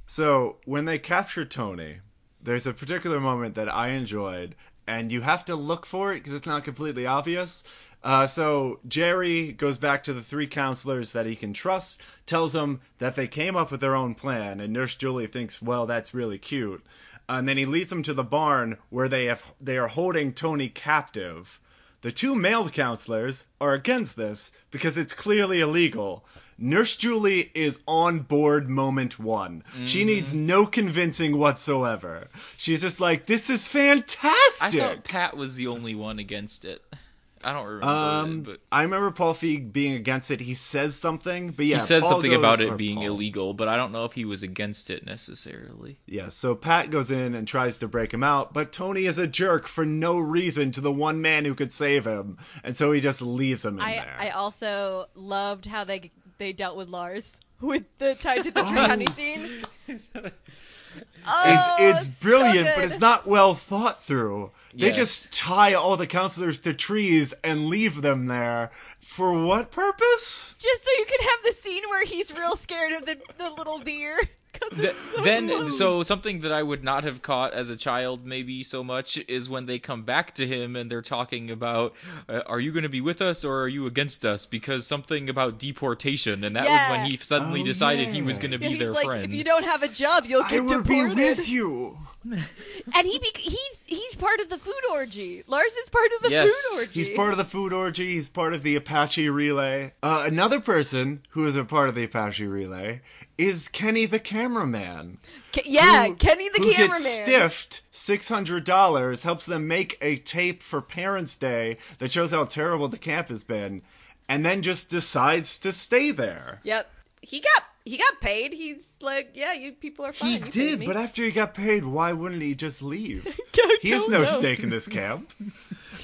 So when they capture Tony, there's a particular moment that I enjoyed, and you have to look for it because it's not completely obvious. Uh, so Jerry goes back to the three counselors that he can trust, tells them that they came up with their own plan, and Nurse Julie thinks, "Well, that's really cute." And then he leads them to the barn where they have they are holding Tony captive. The two male counselors are against this because it's clearly illegal. Nurse Julie is on board moment one. She needs no convincing whatsoever. She's just like, this is fantastic. I thought Pat was the only one against it. I don't remember, um, it, but I remember Paul Feig being against it. He says something, but yeah, he said Paul something goes- about it being Paul. illegal. But I don't know if he was against it necessarily. Yeah, so Pat goes in and tries to break him out, but Tony is a jerk for no reason to the one man who could save him, and so he just leaves him in I there. I also loved how they they dealt with Lars with the tied to the Oh. tree honey scene. Oh, it's it's so brilliant, but it's not well thought through. They Yes. just tie all the counselors to trees and leave them there. For what purpose? just so you can have the scene where he's real scared of the the little deer. Th- so then low. so something that I would not have caught as a child maybe so much is when they come back to him and they're talking about uh, are you going to be with us or are you against us because something about deportation and that Yeah. was when he suddenly Oh, decided he was going to Yeah, be he's their like, friend. if you don't have a job, you'll get I get will be with you. And he bec he's he's part of the food orgy. Lars is part of the Yes. food orgy. He's part of the food orgy. He's part of the Apache relay. Uh, another person who is a part of the Apache relay is Kenny the cameraman. Ke- yeah, who- Kenny the who cameraman. gets stiffed six hundred dollars, helps them make a tape for Parents' Day that shows how terrible the camp has been, and then just decides to stay there. Yep. He got he got paid. He's like, yeah, you people are fine. He You did, but after he got paid, why wouldn't he just leave? He has no know. stake in this camp.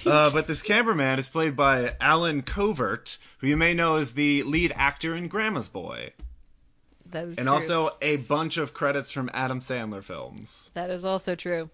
Uh, but this cameraman is played by Allen Covert, who you may know as the lead actor in Grandma's Boy, That is and true. also a bunch of credits from Adam Sandler films. that is also true.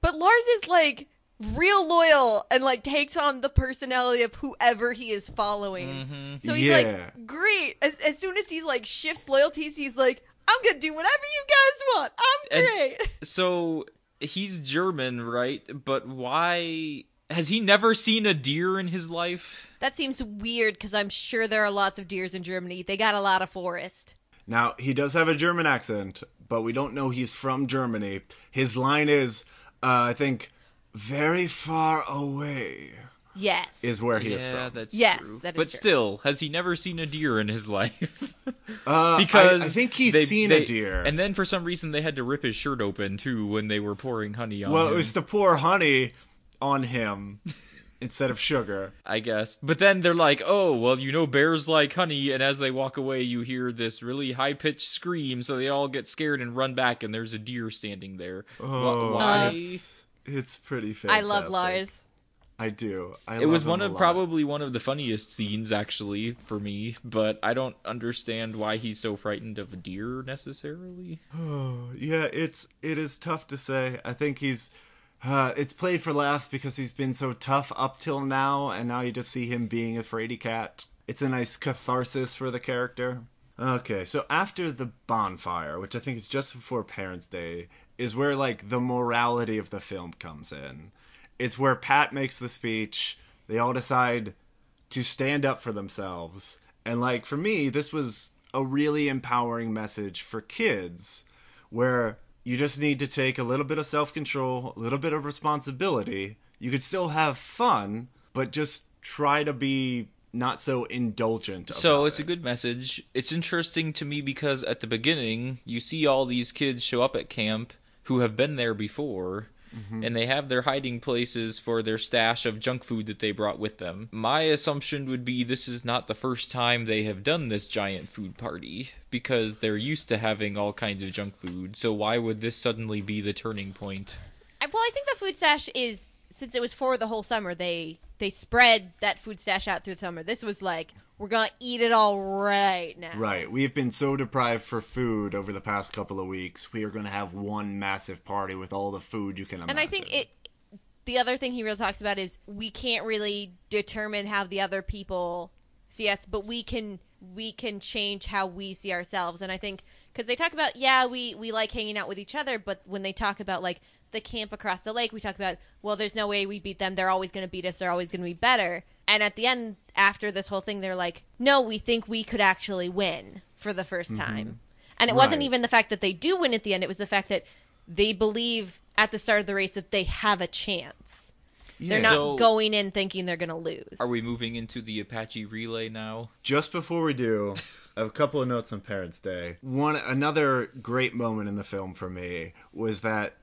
But Lars is like real loyal and like takes on the personality of whoever he is following. So he's Yeah. like, great. As as soon as he's like shifts loyalties, he's like, I'm gonna do whatever you guys want. I'm And- great. so he's German, right? But why has he never seen a deer in his life? that seems weird because I'm sure there are lots of deers in Germany. They got a lot of forest. Now, he does have a German accent, but we don't know he's from Germany. His line is, uh, I think, very far away Yes. is where he is yeah, from. that's Yes, true. that is but true. still, has he never seen a deer in his life? Uh, because I, I think he's they- seen they- a deer. and then for some reason they had to rip his shirt open too when they were pouring honey on well, him. Well, it was to pour honey on him instead of sugar. I guess. But then they're like, "Oh, well, you know bears like honey," and as they walk away, you hear this really high-pitched scream, so they all get scared and run back and there's a deer standing there. Oh, Why? it's, it's pretty I love Lars. I do. I It was one of probably one of the funniest scenes actually for me, but I don't understand why he's so frightened of a deer necessarily. Oh, yeah, it's it is tough to say. I think he's uh, it's played for laughs because he's been so tough up till now, and now you just see him being a fraidy cat. It's a nice catharsis for the character. Okay, so after the bonfire, which I think is just before Parents' Day, is where like the morality of the film comes in. It's where Pat makes the speech. They all decide to stand up for themselves. And like for me, this was a really empowering message for kids where you just need to take a little bit of self-control, a little bit of responsibility. You could still have fun, but just try to be not so indulgent. So it's a good message. It's interesting to me because at the beginning, you see all these kids show up at camp who have been there before. Mm-hmm. And they have their hiding places for their stash of junk food that they brought with them. My assumption would be this is not the first time they have done this giant food party because they're used to having all kinds of junk food. So why would this suddenly be the turning point? I, well, I think the food stash is since it was for the whole summer. They they spread that food stash out through the summer. This was like we're gonna eat it all right now. Right. We have been so deprived for food over the past couple of weeks. We are going to have one massive party with all the food you can imagine. And I think it. The other thing he really talks about is we can't really determine how the other people see us, but we can we can change how we see ourselves. And I think because they talk about yeah we we like hanging out with each other, but when they talk about like the camp across the lake, we talk about well there's no way we beat them. They're always going to beat us. They're always going to be better. And at the end, after this whole thing, they're like, no, we think we could actually win for the 1st mm-hmm. time. And it wasn't even the fact that they do win at the end. It was the fact that they believe at the start of the race that they have a chance. They're not So- going in thinking they're going to lose. Are we moving into the Apache relay now? Just before we do, I have a couple of notes on Parents' Day. One another great moment in the film for me was that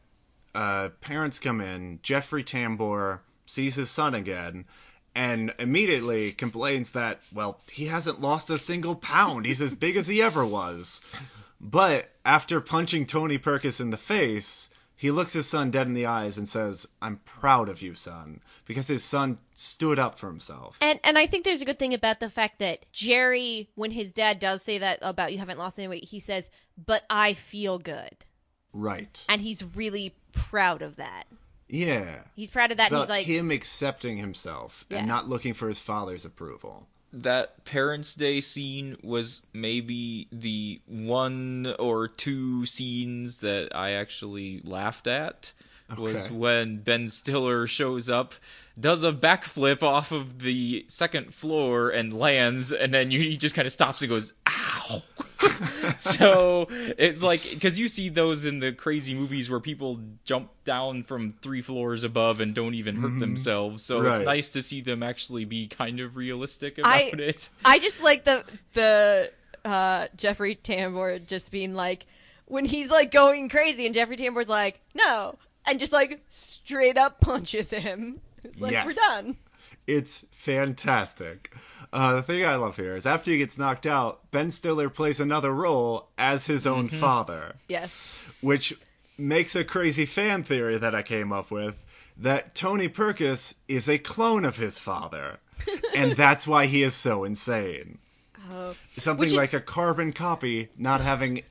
uh, parents come in. Jeffrey Tambor sees his son again. And immediately complains that, well, he hasn't lost a single pound. He's as big as he ever was. But after punching Tony Perkis in the face, he looks his son dead in the eyes and says, I'm proud of you, son. Because his son stood up for himself. And and I think there's a good thing about the fact that Jerry, when his dad does say that about you haven't lost any weight, he says, "But I feel good," Right. and he's really proud of that. Yeah. He's proud of that. and about he's like, him accepting himself Yeah. and not looking for his father's approval. That Parents' Day scene was maybe the one or two scenes that I actually laughed at. Was when Ben Stiller shows up, does a backflip off of the second floor and lands, and then you, he just kind of stops and goes, "Ow!" so it's like because you see those in the crazy movies where people jump down from three floors above and don't even hurt themselves. So it's nice to see them actually be kind of realistic about I it. I just like the the uh, Jeffrey Tambor just being like when he's like going crazy, and Jeffrey Tambor's like, "No," and just like straight up punches him. It's like Yes. we're done. It's fantastic. Uh, the thing I love here is after he gets knocked out, Ben Stiller plays another role as his own Mm-hmm. father, Yes. which makes a crazy fan theory that I came up with that Tony Perkis is a clone of his father. and that's why he is so insane. Oh. Something is- like a carbon copy, not having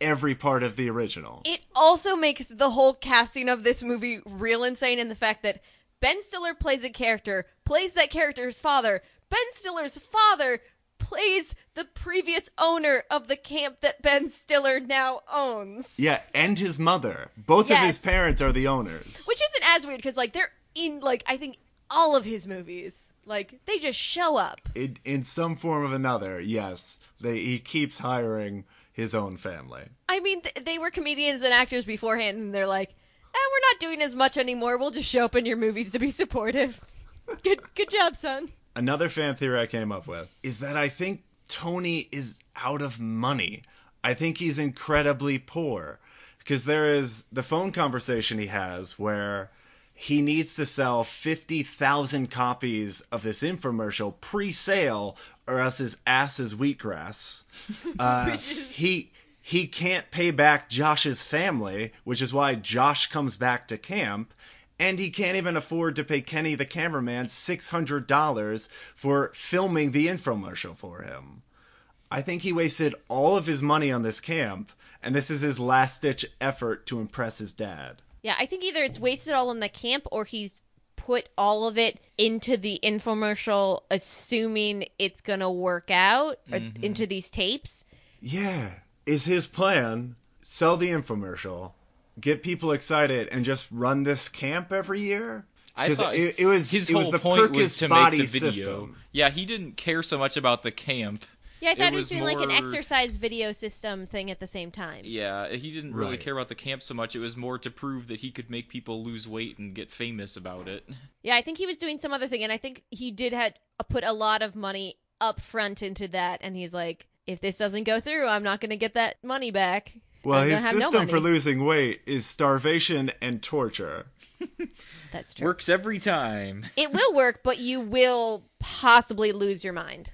every part of the original. It also makes the whole casting of this movie real insane in the fact that Ben Stiller plays a character, plays that character's father. Ben Stiller's father plays the previous owner of the camp that Ben Stiller now owns. Yeah, and his mother. Both of his parents are the owners. Which isn't as weird because, like, they're in, like, I think all of his movies. Like, they just show up. In, in some form or another, yes. They, he keeps hiring his own family. I mean, th- they were comedians and actors beforehand, and they're like, eh, we're not doing as much anymore. We'll just show up in your movies to be supportive. Good, good job, son. Another fan theory I came up with is that I think Tony is out of money. I think he's incredibly poor. Because there is the phone conversation he has where he needs to sell 50,000 copies of this infomercial pre sale or else his ass is wheatgrass. Uh, he. He can't pay back Josh's family, which is why Josh comes back to camp, and he can't even afford to pay Kenny the cameraman $600 for filming the infomercial for him. I think he wasted all of his money on this camp, and this is his last ditch effort to impress his dad. Yeah, I think either it's wasted all in the camp or he's put all of it into the infomercial, assuming it's going to work out or mm-hmm. into these tapes. Yeah. Is his plan sell the infomercial, get people excited, and just run this camp every year? I 'Cause thought it, it was his it was whole the point Perkis was to body make the video. system. Yeah, he didn't care so much about the camp. Yeah, I thought It he was was doing like an exercise video system thing at the same time. Yeah, he didn't really Right. care about the camp so much. It was more to prove that he could make people lose weight and get famous about it. Yeah, I think he was doing some other thing, and I think he did had uh, put a lot of money up front into that, and he's like, if this doesn't go through, I'm not going to get that money back. Well, his gonna no system for losing weight is starvation and torture. That's true. Works every time. It will work, but you will possibly lose your mind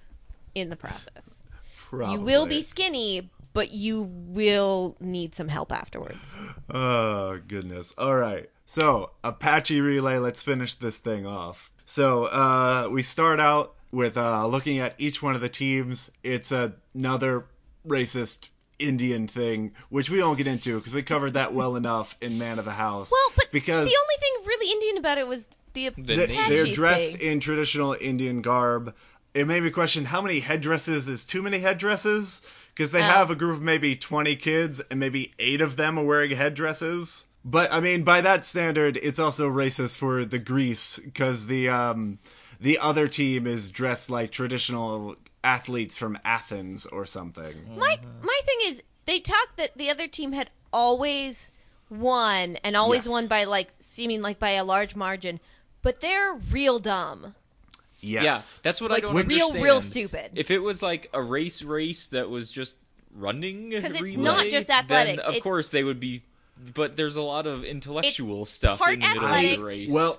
in the process. Probably. You will be skinny, but you will need some help afterwards. Oh, goodness. All right. So, Apache Relay, let's finish this thing off. So, uh, we start out with uh, looking at each one of the teams. It's another racist Indian thing, which we won't get into because we covered that well enough in Man of the House. Well, but because the only thing really Indian about it was the, The they- name. they're Apache dressed thing. in traditional Indian garb. It made me question how many headdresses is too many headdresses? Because they have a group of maybe 20 kids and maybe eight of them are wearing headdresses. But I mean, by that standard, it's also racist for the Greece because the um, the other team is dressed like traditional athletes from Athens or something. My my thing is they talked that the other team had always won and always Yes. won by like seeming like by a large margin. but they're real dumb. Yes. Yeah, that's what Like, I don't real- understand. real real stupid. If it was like a race race that was just running, 'Cause it's relay, not just then of it's- course they would be. But there's a lot of intellectual stuff in the middle of the race. Well,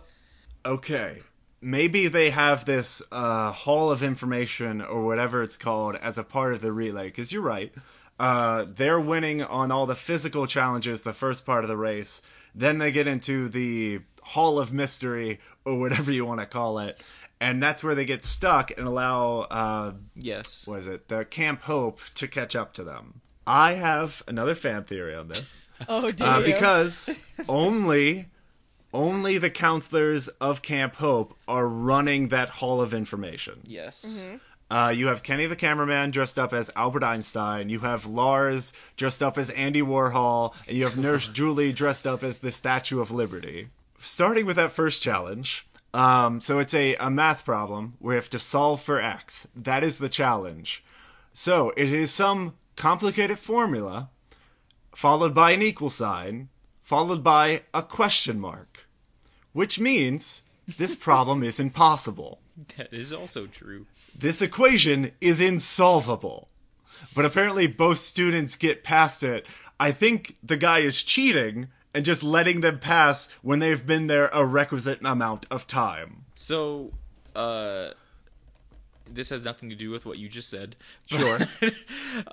okay. Maybe they have this uh, hall of information or whatever it's called as a part of the relay. Because you're right. Uh, they're winning on all the physical challenges the first part of the race. Then they get into the hall of mystery or whatever you want to call it. And that's where they get stuck and allow, uh, yes. was it, the Camp Hope to catch up to them. I have another fan theory on this. Oh, do Uh, because only only the counselors of Camp Hope are running that hall of information. Yes. Uh, you have Kenny the cameraman dressed up as Albert Einstein. You have Lars dressed up as Andy Warhol, and you have Nurse Julie dressed up as the Statue of Liberty. Starting with that first challenge, um, so it's a, a math problem We have to solve for x. That is the challenge. So it is some complicated formula followed by an equal sign, followed by a question mark, which means this problem is impossible. That is also true. This equation is insolvable. But apparently, both students get past it. I think the guy is cheating and just letting them pass when they've been there a requisite amount of time. So, uh, this has nothing to do with what you just said. Sure.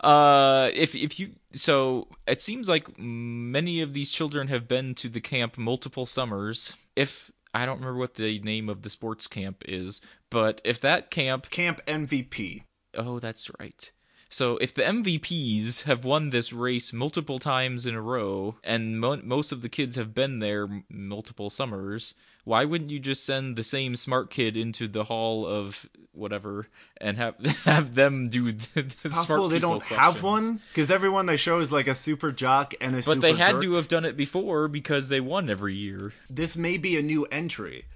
Uh, if if you so it seems like many of these children have been to the camp multiple summers. If I don't remember what the name of the sports camp is, but if that camp Camp MVP. Oh, that's right. So if the MVPs have won this race multiple times in a row, and mo- most of the kids have been there m- multiple summers, why wouldn't you just send the same smart kid into the hall of whatever and have have them do the, the Possible they don't have one because everyone they show is like a super jock and a But super they had jerk. to have done it before because they won every year. This may be a new entry.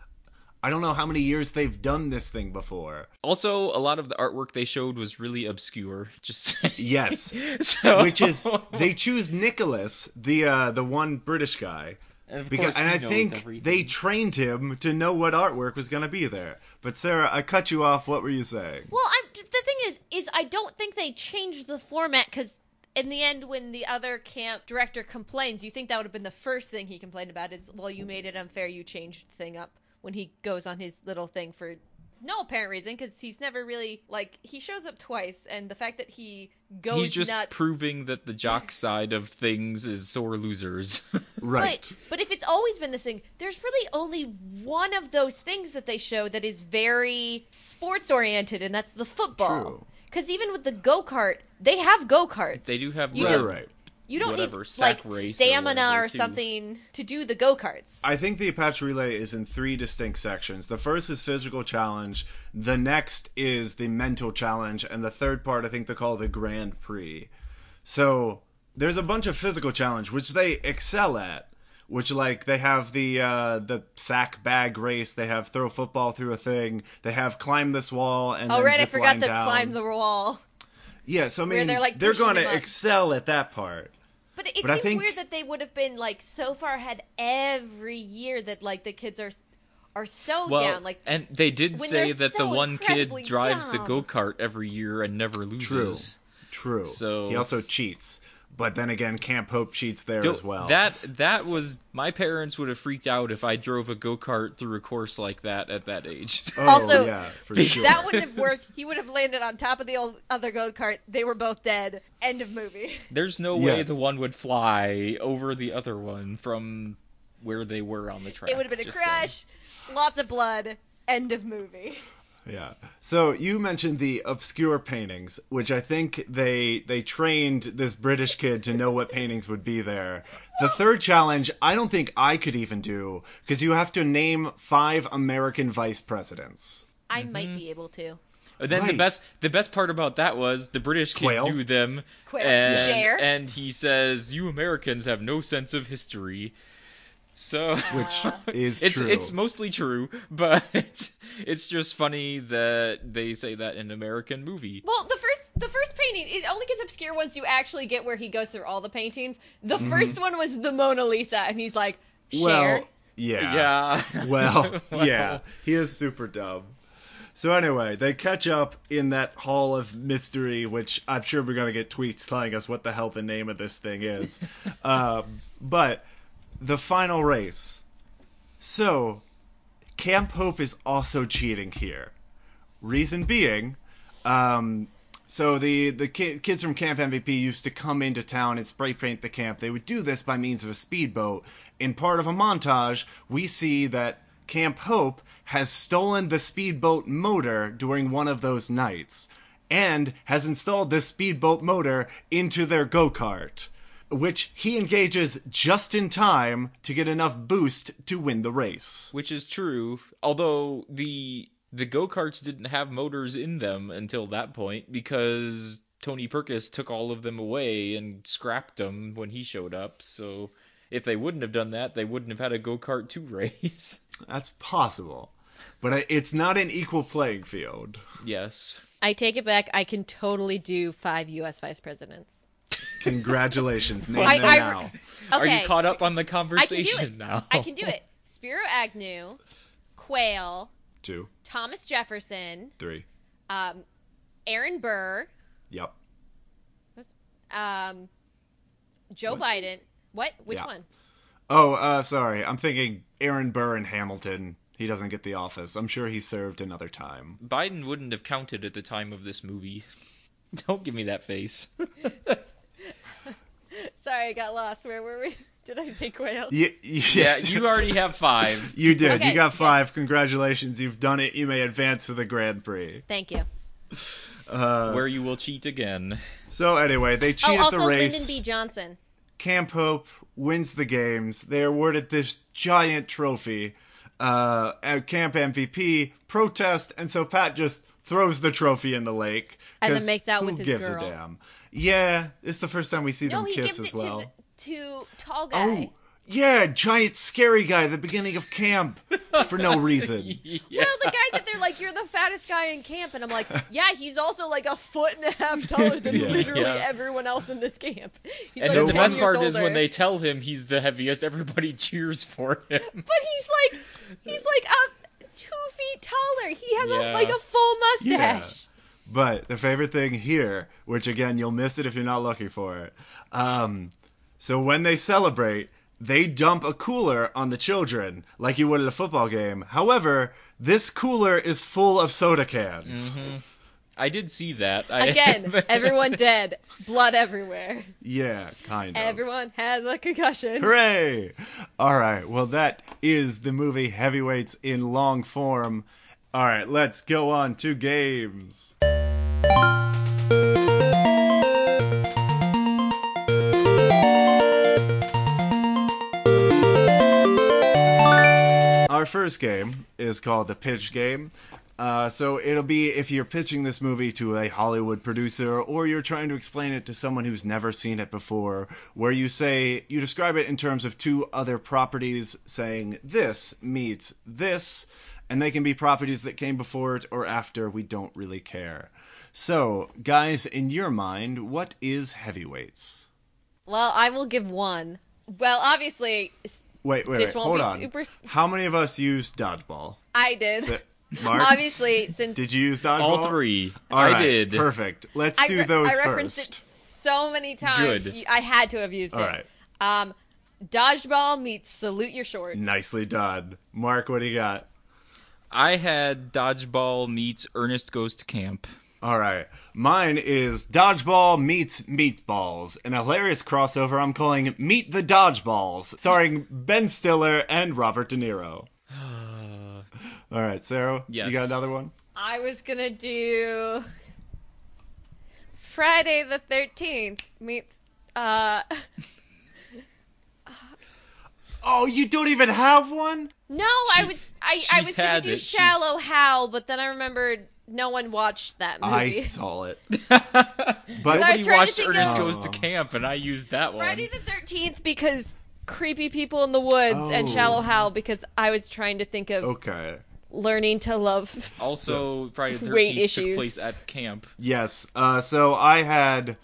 I don't know how many years they've done this thing before. Also, a lot of the artwork they showed was really obscure. Just saying. Yes. so, which is they choose Nicholas, the uh, the one British guy, And of because and I think everything. they trained him to know what artwork was going to be there. But Sarah, I cut you off. What were you saying? Well, I'm, the thing is, is I don't think they changed the format because in the end, when the other camp director complains, you think that would have been the first thing he complained about is, well, you made it unfair. You changed the thing up when he goes on his little thing for no apparent reason because he's never really like he shows up twice, and the fact that he goes He's just nuts. proving that the jock side of things is sore losers. Right. But but if it's always been this thing, there's really only one of those things that they show that is very sports oriented, and that's the football. Because even with the go kart, they have go karts. they do have You right, the- right. You don't whatever, need sack like race or stamina whatever, or something to do the go karts. I think the Apache Relay is in three distinct sections. The first is physical challenge. The next is the mental challenge, and the third part I think they call the Grand Prix. So there's a bunch of physical challenge which they excel at. Which like they have the uh, the sack bag race, they have throw football through a thing, they have climb this wall and Oh right, I forgot to down. climb the wall. Yeah, so I mean they're, like, they're going to excel at that part. But it, it But I seems think- weird that they would have been like so far ahead every year that like the kids are are so well, down. Like and they did when say they're that the one kid incredibly drives the go kart every year and never loses. True. True. So- he also cheats. But then again, Camp Hope cheats there Go- as well. That that was my parents would have freaked out if I drove a go kart through a course like that at that age. oh, Also, yeah, for sure. that wouldn't have worked. He would have landed on top of the old other go kart. They were both dead. End of movie. There's no way the one would fly over the other one from where they were on the track. It would have been a just saying. crash. Lots of blood. End of movie. Yeah. So you mentioned the obscure paintings, which I think they they trained this British kid to know what paintings would be there. The third challenge, I don't think I could even do because you have to name five American vice presidents. I mm-hmm. might be able to. And then the best the best part about that was the British kid Quayle? knew them Quayle. and, and he says, You Americans have no sense of history. So Which is it's true. it's mostly true, but it's just funny that they say that in an American movie. Well, the first the first painting it only gets obscure once you actually get where he goes through all the paintings. The Mm-hmm. first one was the Mona Lisa, and he's like, "Share." well, Yeah. Yeah. Well, yeah, he is super dumb. So anyway, they catch up in that hall of mystery, which I'm sure we're gonna get tweets telling us what the hell the name of this thing is. um, but the final race. So, Camp Hope is also cheating here. Reason being, um, so the the ki- kids from Camp MVP used to come into town and spray paint the camp. They would do this by means of a speedboat. In part of a montage, we see that Camp Hope has stolen the speedboat motor during one of those nights and has installed this speedboat motor into their go-kart, which he engages just in time to get enough boost to win the race. Which is true, although the the go-karts didn't have motors in them until that point because Tony Perkis took all of them away and scrapped them when he showed up. So if they wouldn't have done that, they wouldn't have had a go-kart 2 race. That's possible. But it's not an equal playing field. yes. I take it back. I can totally do five U.S. vice presidents. Congratulations. Name I- them I- now. Are you caught up on the I can do conversation it. now? I can do it. Spiro Agnew, Quayle, Two, Thomas Jefferson, three. um, Aaron Burr, Yep. um, Joe Was- Biden. What? Which Yeah. one? Oh, uh, sorry. I'm thinking Aaron Burr and Hamilton. He doesn't get the office. I'm sure he served another time. Biden wouldn't have counted at the time of this movie. Don't give me that face. Sorry, I got lost. Where were we? Did I say Quayle? Y- yeah, yes. you already have five. You did. Okay, you got yeah. five. Congratulations. You've done it. You may advance to the Grand Prix. Thank you. where you will cheat again. So anyway, they cheat Oh, at the race. Lyndon B. Johnson. Camp Hope wins the games. They are awarded this giant trophy. Uh, at Camp MVP protest, and so Pat just throws the trophy in the lake. And then 'cause makes out who with his girl. Who gives a damn? Yeah, it's the first time we see No, them he kiss gives as it well. to the to tall oh, guy. Oh, yeah, giant scary guy at the beginning of camp for no reason. Yeah. Well, the guy that they're like, you're the fattest guy in camp, and I'm like, yeah, he's also like a foot and a half taller than Yeah. literally Yeah. everyone else in this camp. He's And like the best years part is when they tell him he's the heaviest, everybody cheers for him. But he's like, he's like up two feet taller. He has Yeah. a, like a full Yeah. mustache. But the favorite thing here, which again you'll miss it if you're not looking for it. Um, so when they celebrate, they dump a cooler on the children like you would at a football game. However, this cooler is full of soda cans. I did see that. I, Again, everyone dead, blood everywhere. Yeah, kind of. Everyone has a concussion. Hooray! All right, well, that is the movie Heavyweights in long form. All right, let's go on to games. Our first game is called the pitch game. Uh, so it'll be if you're pitching this movie to a Hollywood producer or you're trying to explain it to someone who's never seen it before, where you say, you describe it in terms of two other properties, saying this meets this, and they can be properties that came before it or after, we don't really care. So, guys, in your mind, what is heavyweights? Well, I will give one. Well, obviously, Wait, wait, This wait, won't hold be on. super How many of us used dodgeball? I did. Th- Mark, Obviously, since did you use dodgeball? all three. All I did. Perfect. Let's I, do re- those I referenced first. it so many times. Good. I had to have used All it. right. Um, dodgeball meets salute your shorts. Nicely done. Mark, what do you got? I had dodgeball meets Ernest goes to camp. All right. Mine is Dodgeball meets Meatballs, an hilarious crossover I'm calling Meet the Dodgeballs, starring Ben Stiller and Robert De Niro. All right, Sarah, Yes. you got another one? I was gonna do Friday the Thirteenth meets. Uh, Oh, you don't even have one? no, I was I, I was gonna had do it. She's- Shallow Hal, but then I remembered no one watched that movie. I saw it. I But was trying to watched think Ernest of- goes to camp, and I used that one. Friday the Thirteenth because creepy people in the woods, and Oh. Shallow Hal because I was trying to think of okay. learning to love. Also, Friday the Weight Thirteenth took place at camp. Yes. Uh, so I had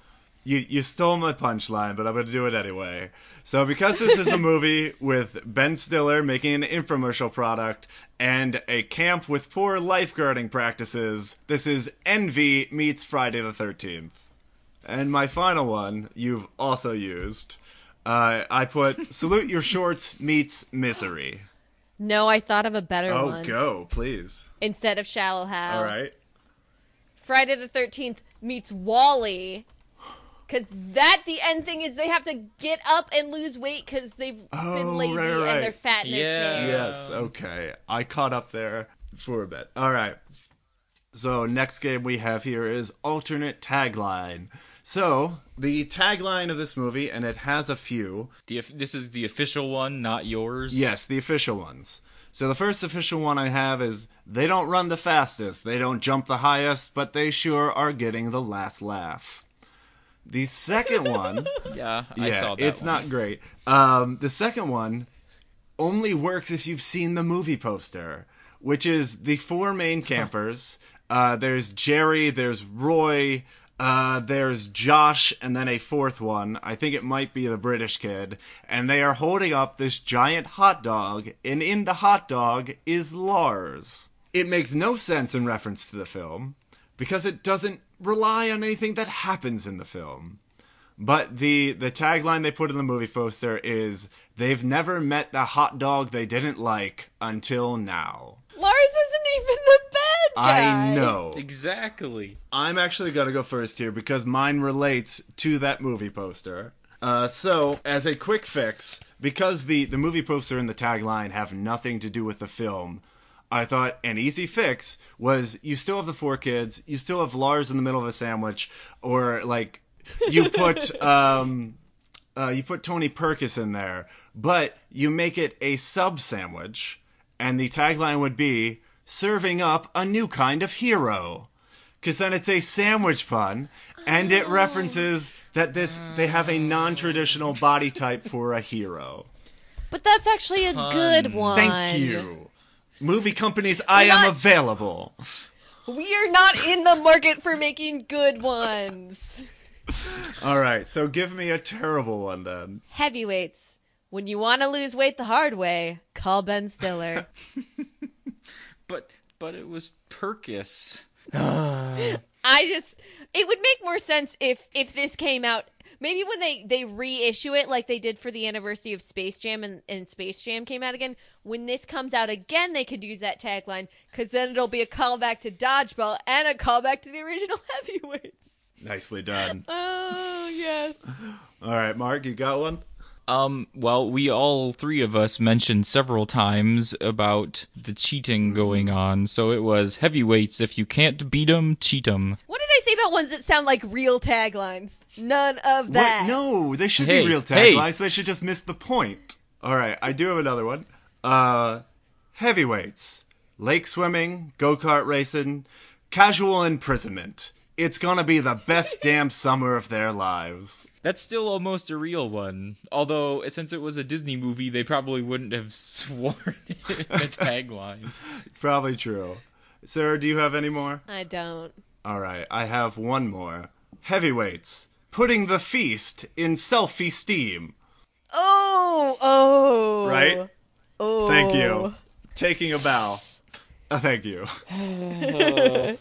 you you stole my punchline, but I'm going to do it anyway. So because this is a movie with Ben Stiller making an infomercial product and a camp with poor lifeguarding practices, this is Envy meets Friday the 13th. And my final one you've also used. Uh, I put Salute Your Shorts meets Misery. No, I thought of a better Oh, one. go, please. Instead of Shallow Hal. All right. Friday the 13th meets WALL-E. Because that, the end thing is they have to get up and lose weight because they've Oh, been lazy right, right. and they're fat in their Yeah. chair. Yes, okay. I caught up there for a bit. All right. So, next game we have here is alternate tagline. So, the tagline of this movie, and it has a few. The, this is the official one, not yours. Yes, the official ones. So, the first official one I have is They don't run the fastest, they don't jump the highest, but they sure are getting the last laugh. The second one. Yeah, I yeah, saw that. it's one. not great. Um, the second one only works if you've seen the movie poster, which is the four main campers. Uh, there's Jerry, there's Roy, uh, there's Josh, and then a fourth one. I think it might be the British kid. And they are holding up this giant hot dog, and in the hot dog is Lars. It makes no sense in reference to the film because it doesn't rely on anything that happens in the film. But the the tagline they put in the movie poster is they've never met the hot dog they didn't like until now. Lars isn't even the bad guy. I know. Exactly. I'm actually going to go first here because mine relates to that movie poster. Uh, so, as a quick fix, because the, the movie poster and the tagline have nothing to do with the film, I thought an easy fix was you still have the four kids, you still have Lars in the middle of a sandwich, or like you put um, uh, you put Tony Perkis in there, but you make it a sub sandwich, and the tagline would be serving up a new kind of hero. Because then it's a sandwich pun and it references that this they have a non-traditional body type for a hero. But that's actually a good one. thank you movie companies i am not- available We are not in the market for making good ones. all right so give me a terrible one then Heavyweights. When you want to lose weight the hard way, call Ben Stiller. But but it was Perkis. I just it would make more sense if if this came out maybe when they they reissue it like they did for the anniversary of Space Jam and, and Space Jam came out again when this comes out again they could use that tagline because then it'll be a callback to Dodgeball and a callback to the original heavyweights nicely done oh yes all right mark you got one Um, well, we all three of us mentioned several times about the cheating going on. So it was heavyweights. If you can't beat 'em, cheat 'em. what did I say about ones that sound like real taglines none of What? that no they should Hey, be real hey. taglines they should just miss the point all right i do have another one uh heavyweights lake swimming go-kart racing casual imprisonment it's gonna be the best damn summer of their lives That's still almost a real one. Although, since it was a Disney movie, they probably wouldn't have sworn it in the tagline. Probably true. Sarah, do you have any more? I don't All right, I have one more. Heavyweights. Putting the feast in self esteem. oh oh Right? Oh Thank you. Taking a bow. Uh, thank you.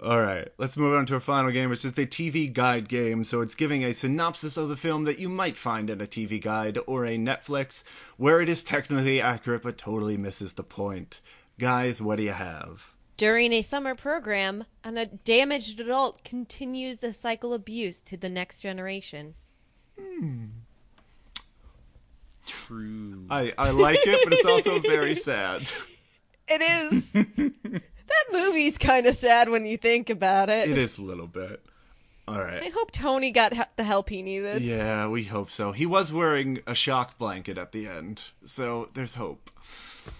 All right, let's move on to our final game, which is the TV Guide game. So it's giving a synopsis of the film that you might find in a TV Guide or a Netflix, where it is technically accurate but totally misses the point. Guys, what do you have? During a summer program, an, a damaged adult continues the cycle of abuse to the next generation. True. I, I like it, but it's also very sad. It is. that movie's kind of sad when you think about it. It is a little bit. All right. I hope Tony got he- the help he needed. Yeah, we hope so. He was wearing a shock blanket at the end, so there's hope.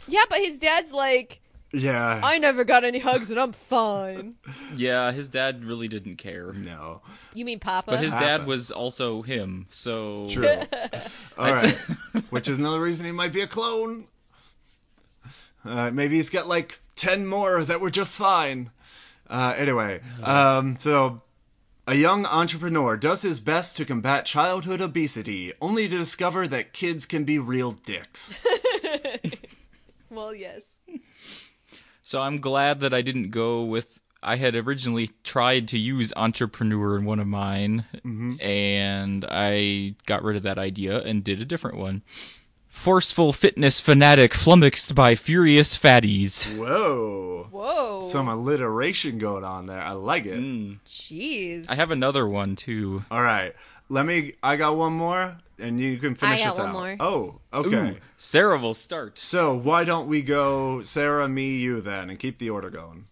Yeah, but his dad's like, Yeah. I never got any hugs and I'm fine. Yeah, his dad really didn't care. no. You mean Papa? But his Papa. dad was also him, so True. All right. Which is another reason he might be a clone. Uh, maybe he's got like 10 more that were just fine. Uh, anyway, um, so A young entrepreneur does his best to combat childhood obesity, only to discover that kids can be real dicks. Well, yes. So I'm glad that I didn't go with. I had originally tried to use entrepreneur in one of mine, mm-hmm. and I got rid of that idea and did a different one. Forceful fitness fanatic flummoxed by furious fatties. Whoa. Whoa. Some alliteration going on there. I like it. Mm. Jeez. I have another one too. All right. Let me. I got one more, and you can finish I got this one out. more. Oh, okay. Ooh, Sarah will start. So why don't we go Sarah, me, you then, and keep the order going?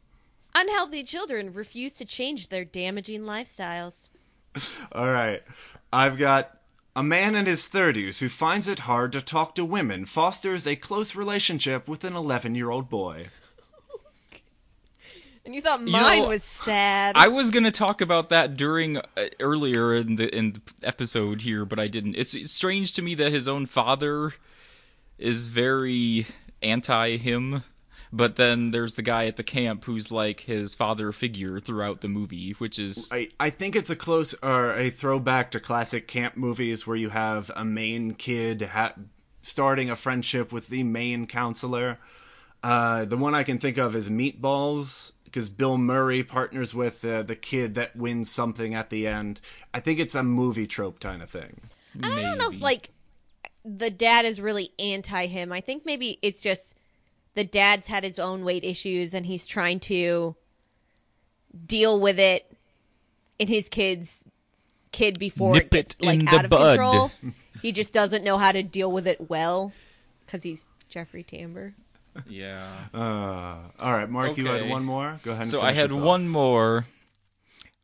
Unhealthy children refuse to change their damaging lifestyles. All right. I've got a man in his 30s who finds it hard to talk to women fosters a close relationship with an 11-year-old boy. And you thought You mine know, was sad. I was gonna talk about that during uh, earlier in the in the episode here, but I didn't. It's, it's strange to me that his own father is very anti him, but then there's the guy at the camp who's like his father figure throughout the movie, which is I, I think it's a close or a throwback to classic camp movies where you have a main kid ha- starting a friendship with the main counselor. Uh, the one I can think of is Meatballs because Bill Murray partners with uh, the kid that wins something at the end. I think it's a movie trope kind of thing. And I don't know if like the dad is really anti him. I think maybe it's just the dad's had his own weight issues and he's trying to deal with it in his kid's kid before Nip it gets it like in out the of bud. control. he just doesn't know how to deal with it well because he's Jeffrey Tambor. Yeah. Uh, all right, Mark, you had one more. Go ahead. And So I had this one more.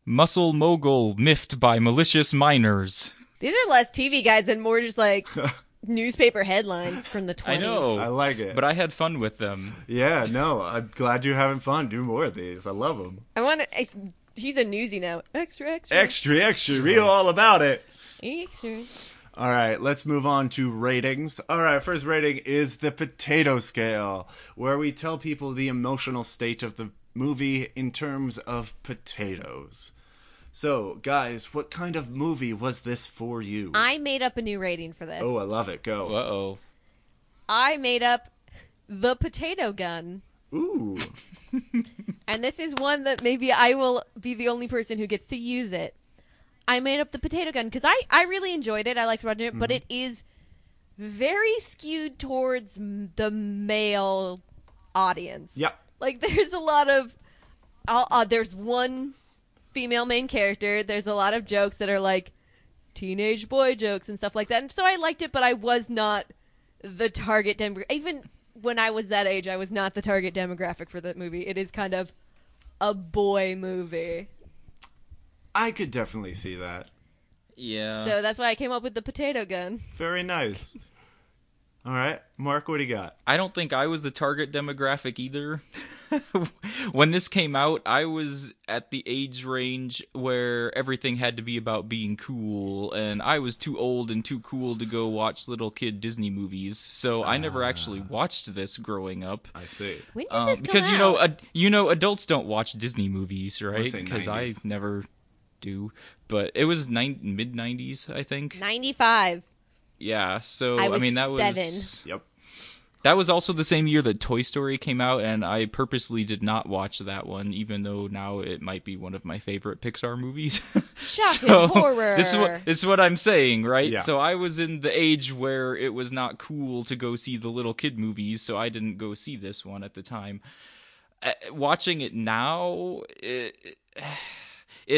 Muscle mogul miffed by malicious miners. These are less TV guys and more just like newspaper headlines from the 20s. I know. I like it. But I had fun with them. yeah, no, I'm glad you're having fun. Do more of these. I love them. I want to. He's a newsie now. Extra, extra, Extra, extra. real all about it. extra. All right, let's move on to ratings. All right, first rating is the potato scale, where we tell people the emotional state of the movie in terms of potatoes. So, guys, what kind of movie was this for you? I made up a new rating for this. oh, I love it. Go. Uh oh. I made up the potato gun. Ooh. And this is one that maybe I will be the only person who gets to use it. I made up the potato gun because I, I really enjoyed it. I liked watching it, but Mm-hmm. it is very skewed towards m- the male audience. Yep. Like there's a lot of, uh, uh, there's one female main character. There's a lot of jokes that are like teenage boy jokes and stuff like that. And so I liked it, but I was not the target demographic. Even when I was that age, I was not the target demographic for that movie. It is kind of a boy movie. I could definitely see that. Yeah. So that's why I came up with the potato gun. Very nice. All right, Mark, what do you got? I don't think I was the target demographic either. when this came out, I was at the age range where everything had to be about being cool, and I was too old and too cool to go watch little kid Disney movies. So I never actually watched this growing up. I see. When did Um, this come because you know, out? ad- you know, adults don't watch Disney movies, right? Because I 90s. never do. But it was nine, mid '90s, I think. 95. Yeah. So I I, mean, that was. Yep. that was also the same year that Toy Story came out, and I purposely did not watch that one, even though now it might be one of my favorite Pixar movies. Shocking so horror. This is what this is what I'm saying, right? Yeah. So I was in the age where it was not cool to go see the little kid movies, so I didn't go see this one at the time. Uh, watching it now, it, it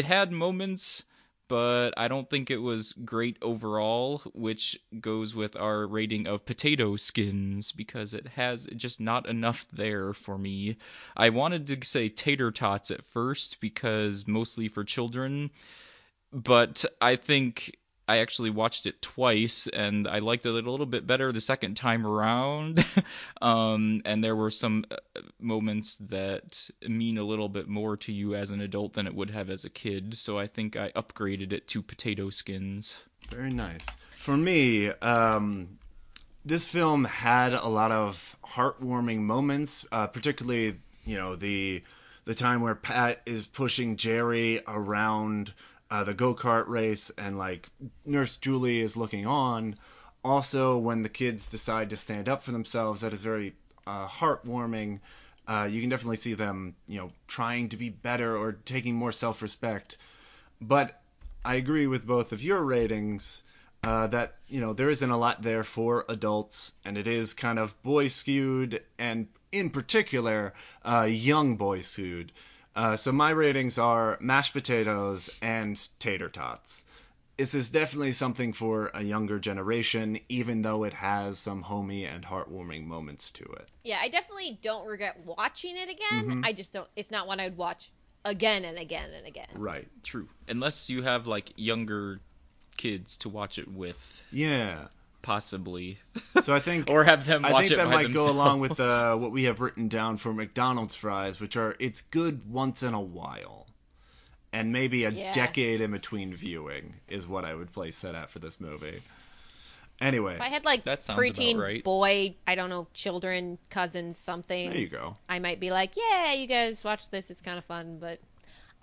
had moments but I don't think it was great overall, which goes with our rating of potato skins because it has just not enough there for me. I wanted to say tater tots at first because mostly for children, but I think I actually watched it twice and I liked it a little bit better the second time around. um, and there were some uh, moments that mean a little bit more to you as an adult than it would have as a kid. So I think I upgraded it to potato skins. Very nice. For me, um, this film had a lot of heartwarming moments, uh, particularly you know the the time where Pat is pushing Jerry around uh, the go kart race, and like Nurse Julie is looking on. Also, when the kids decide to stand up for themselves, that is very uh, heartwarming. Uh, you can definitely see them, you know, trying to be better or taking more self respect. But I agree with both of your ratings uh, that you know there isn't a lot there for adults, and it is kind of boy skewed, and in particular, uh, young boy skewed. Uh, so my ratings are mashed potatoes and tater tots. This is definitely something for a younger generation, even though it has some homey and heartwarming moments to it. Yeah, I definitely don't regret watching it again. I just don't. It's not one I'd watch again and again and again. Right. True. Unless you have like younger kids to watch it with, Yeah. Possibly, So I think or have them I think it that by might go along with uh, what we have written down for McDonald's fries, which are it's good once in a while, and maybe a Yeah. decade in between viewing is what I would place that at for this movie. Anyway, If I had like That sounds about preteen right. boy, I don't know, children, cousins, something. there you go. I might be like, yeah, you guys watch this. It's kind of fun, but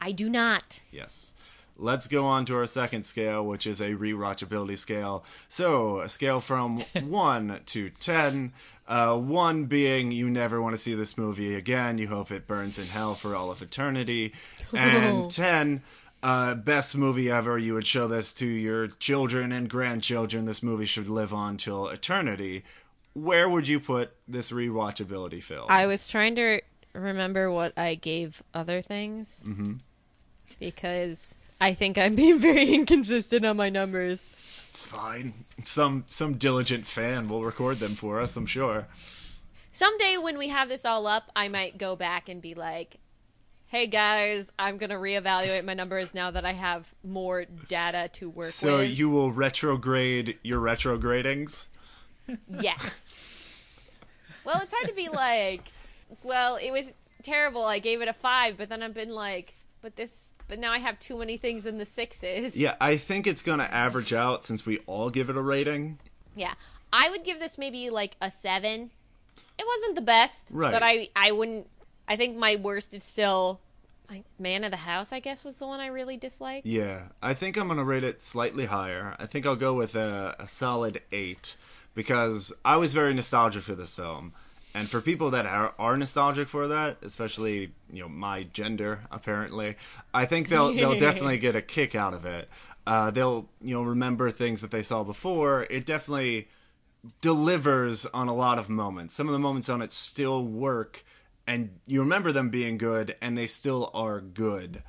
I do not. Yes. Let's go on to our second scale, which is a rewatchability scale. So, a scale from 1 to 10. Uh, 1 being you never want to see this movie again. You hope it burns in hell for all of eternity. And 10, uh, best movie ever. You would show this to your children and grandchildren. This movie should live on till eternity. Where would you put this rewatchability film? I was trying to remember what I gave other things Mm-hmm. because I think I'm being very inconsistent on my numbers. it's fine. Some some diligent fan will record them for us, I'm sure. Someday when we have this all up, I might go back and be like, "Hey guys, I'm gonna reevaluate my numbers now that I have more data to work So with." So you will retrograde your retrogradings? Yes. well, it's hard to be like, well, it was terrible. I gave it a five, but then I've been like, but this, but now I have too many things in the sixes. Yeah, I think it's gonna average out since we all give it a rating. Yeah. I would give this maybe like a seven. It wasn't the best, Right. but I, I wouldn't. I think my worst is still, like, Man of the House. I guess was the one I really disliked. Yeah, I think I'm gonna rate it slightly higher. I think I'll go with a, a solid eight because I was very nostalgic for this film, and for people that are, are nostalgic for that, especially you know my gender apparently, I think they'll they'll definitely get a kick out of it. Uh, they'll you know remember things that they saw before. It definitely delivers on a lot of moments. Some of the moments on it still work, and you remember them being good, and they still are good.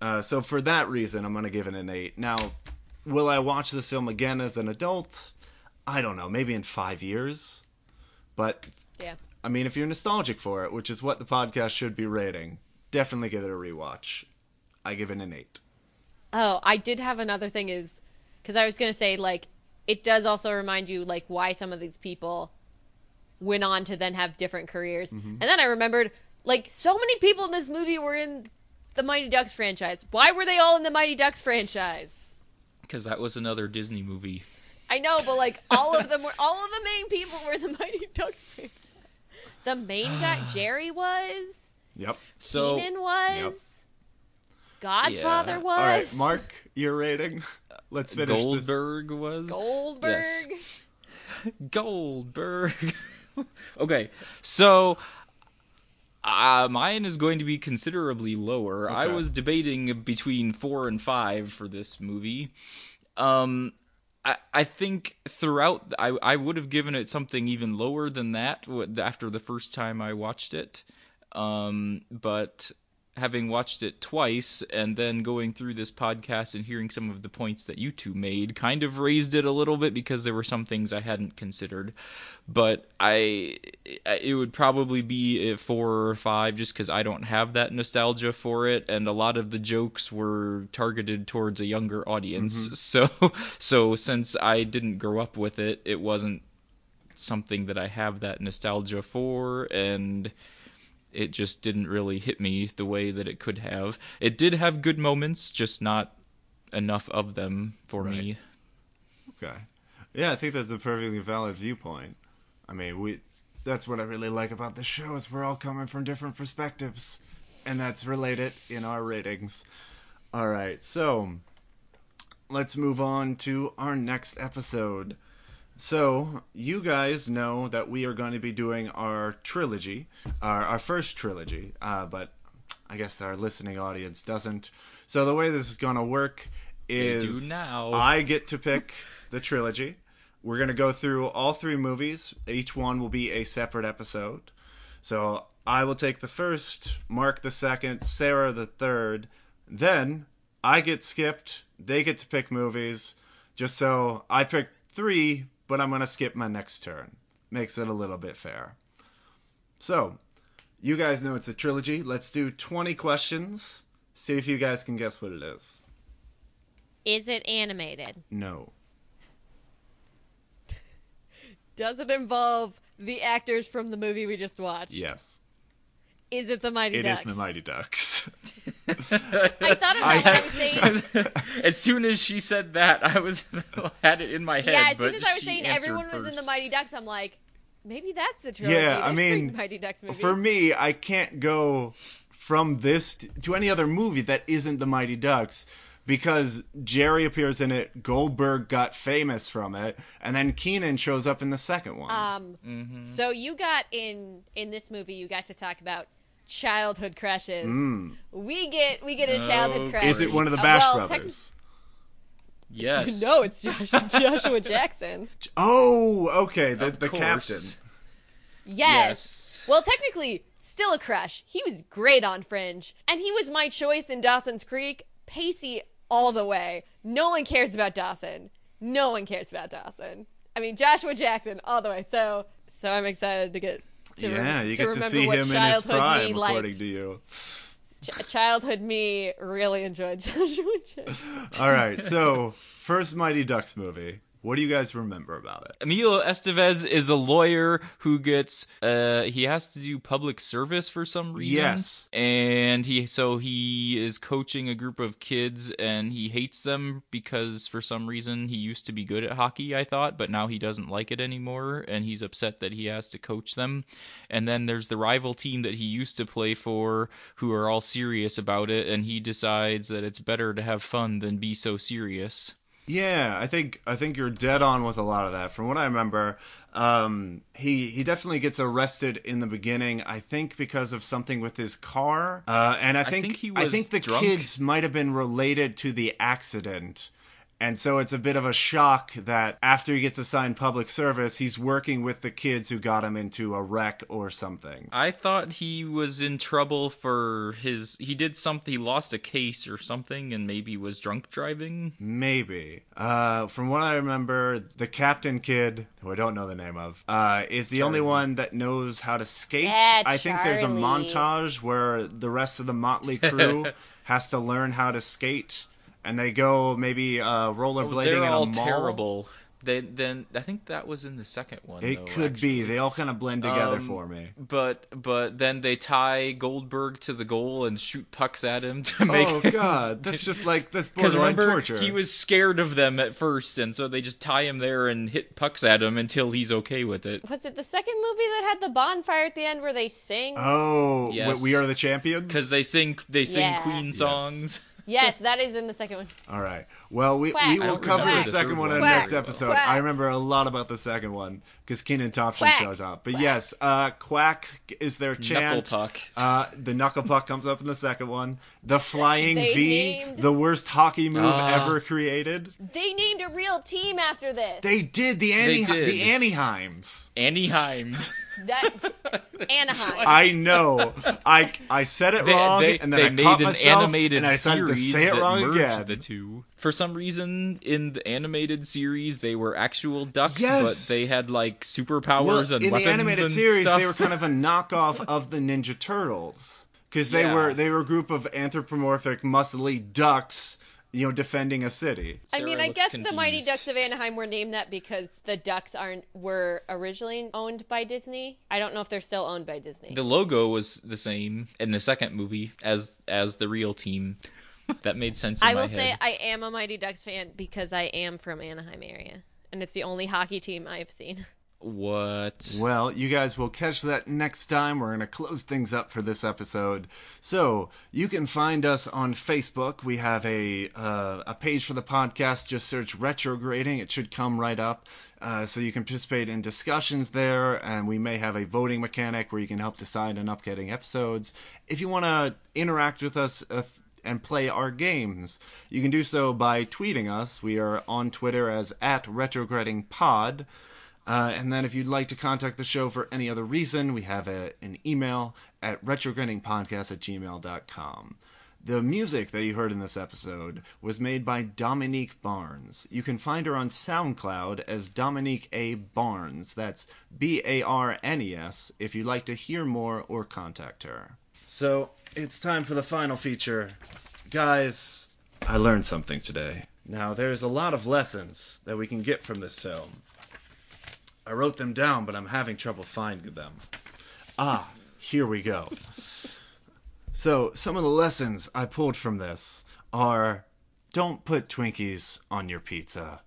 Uh, so for that reason, I'm going to give it an eight. Now, will I watch this film again as an adult? I don't know. Maybe in five years. But Yeah. I mean, if you're nostalgic for it, which is what the podcast should be rating, definitely give it a rewatch. I give it an eight. Oh, I did have another thing is because I was gonna say like it does also remind you like why some of these people went on to then have different careers, mm-hmm. and then I remembered like so many people in this movie were in the Mighty Ducks franchise. Why were they all in the Mighty Ducks franchise? because that was another Disney movie. I know, but like all of them were all of the main people were in the Mighty Ducks franchise. The main guy Jerry was, Yep. So Kenan was, Godfather Yeah. was, All right, Mark, your rating. Let's finish this. Goldberg was Goldberg. Yes. Goldberg. okay, so uh, mine is going to be considerably lower. I was debating between four and five for this movie. Um, I, I think throughout, I, I would have given it something even lower than that after the first time I watched it. Um, but having watched it twice and then going through this podcast and hearing some of the points that you two made kind of raised it a little bit because there were some things I hadn't considered. But I, it would probably be a four or five just because I don't have that nostalgia for it, and a lot of the jokes were targeted towards a younger audience. Mm-hmm. So, so since I didn't grow up with it, it wasn't something that I have that nostalgia for, and it just didn't really hit me the way that it could have. It did have good moments, just not enough of them for me. Okay. Yeah, I think that's a perfectly valid viewpoint. I mean, we that's what I really like about the show is we're all coming from different perspectives and that's related in our ratings. All right. So, let's move on to our next episode. So, you guys know that we are going to be doing our trilogy, our, our first trilogy, uh, but I guess our listening audience doesn't. So, the way this is going to work is do now. I get to pick the trilogy. We're going to go through all three movies. Each one will be a separate episode. So, I will take the first, Mark the second, Sarah the third. Then I get skipped. They get to pick movies. Just so I pick three, but I'm going to skip my next turn. Makes it a little bit fair. So, you guys know it's a trilogy. Let's do 20 questions. See if you guys can guess what it is. Is it animated? No. Does it involve the actors from the movie we just watched? Yes. Is it the Mighty It is Ducks? It is the Mighty Ducks. I thought about what I was saying. as soon as she said that, I was had it in my head. yeah, as soon as I was saying answered everyone was in the. Mighty Ducks, I'm like, maybe that's the trilogy. Yeah, I There's three mean, Mighty Ducks movies. For me, I can't go from this t- to any other movie that isn't the Mighty Ducks because Jerry appears in it, Goldberg got famous from it, and then Kenan shows up in the second one. Um, Mm-hmm. so you got in in this movie, you got to talk about childhood crushes. We get we get a childhood Oh, crush. Mm. is it one of the Uh, Bash well, brothers? Yes. no, it's Josh, Joshua Jackson. Oh, okay, the, the captain. Yes. Yes. Well, technically, still a crush. He was great on Fringe, and he was my choice in Dawson's Creek. Pacey all the way. No one cares about Dawson. No one cares about Dawson. I mean, Joshua Jackson all the way. So, so I'm excited to get to, Yeah, you to get to see him in his prime, according to you. Ch- childhood me really enjoyed Joshua Jackson. All right, so first Mighty Ducks movie. What do you guys remember about it? Emilio Estevez is a lawyer who gets uh he has to do public service for some reason. Yes. And he so he is coaching a group of kids and he hates them because for some reason he used to be good at hockey, I thought, but now he doesn't like it anymore and he's upset that he has to coach them. And then there's the rival team that he used to play for who are all serious about it and he decides that it's better to have fun than be so serious. Yeah, I think I think you're dead on with a lot of that. From what I remember, um, he he definitely gets arrested in the beginning. I think because of something with his car, uh, and I think think he I think the drunk. kids might have been related to the accident. And so it's a bit of a shock that after he gets assigned public service, he's working with the kids who got him into a wreck or something. I thought he was in trouble for his. He did something. He lost a case or something, and maybe was drunk driving. Maybe. Uh, from what I remember, the captain kid, who I don't know the name of, uh, is the only one that knows how to skate. Yeah, I think there's a montage where the rest of the Motley crew has to learn how to skate, and they go maybe uh, rollerblading Oh, They're all mall. terrible. They, then I think that was in the second one. It though, could be. They all kind of blend together Um, for me. But but then they tie Goldberg to the goal and shoot pucks at him to make. Oh God, that's just like this Because borderline remember, torture. he was scared of them at first, and so they just tie him there and hit pucks at him until he's okay with it. Was it the second movie that had the bonfire at the end where they sing? Oh, Yes. we are the champions. Because they sing they sing Yeah. Queen songs. yes, that is in the second one. All right. Well, we, Quack. we I will don't cover remember the the second third one in the very next well. episode. Quack. I remember a lot about the second one because Kenan Thompson Quack. shows up. But yes, uh, Quack is their Knuckle chant. puck. Uh, the knuckle puck comes up in the second one. The flying They V, named- the worst hockey move Ah. ever created. They named a real team after this. They did the Annie, did. the Annieheims. Annie Himes. that Anaheim. I know. I I said it they, wrong, they, and then they I made caught an myself, animated and I started to series say it that wrong merged again. the two. For some reason, in the animated series, they were actual ducks, Yes. but they had like superpowers Well, and in weapons the animated and series, stuff. they were kind of a knockoff of the Ninja Turtles because they Yeah. were they were a group of anthropomorphic, muscly ducks, you know, defending a city. I mean, I looks guess the Mighty. Ducks of Anaheim were named that because the ducks aren't were originally owned by Disney. I don't know if they're still owned by Disney. The logo was the same in the second movie as as the real team. That made sense. In I my will say. I am a Mighty Ducks fan because I am from Anaheim area, and it's the only hockey team I've seen. What? Well, you guys will catch that next time. We're going to close things up for this episode. So you can find us on Facebook. We have a uh, a page for the podcast. Just search retrograding. It should come right up. Uh, so you can participate in discussions there, and we may have a voting mechanic where you can help decide on upcoming episodes. If you want to interact with us uh, and play our games, you can do so by tweeting us. We are on Twitter as at retrogradingpod. Uh, and then if you'd like to contact the show for any other reason, we have a, an email at retrogradingpodcast at gmail.com. The music that you heard in this episode was made by Dominique Barnes. You can find her on SoundCloud as Dominique A. Barnes. That's B A R N E S if you'd like to hear more or contact her. So it's time for the final feature. Guys, I learned something today. Now, there's a lot of lessons that we can get from this film. I wrote them down, but I'm having trouble finding them. Ah, here we go. So, some of the lessons I pulled from this are don't put Twinkies on your pizza,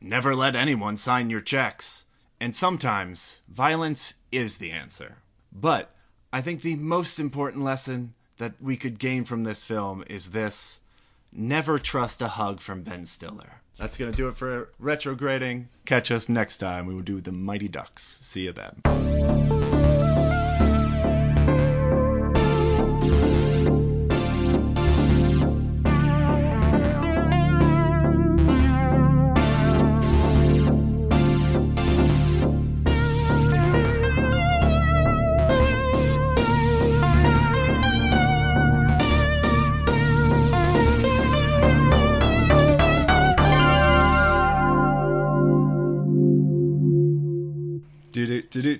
never let anyone sign your checks, and sometimes violence is the answer. But I think the most important lesson that we could gain from this film is this never trust a hug from Ben Stiller. That's going to do it for retrograding. Catch us next time. We will do the Mighty Ducks. See you then.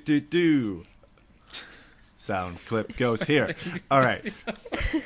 Do do. Sound clip goes here. All right.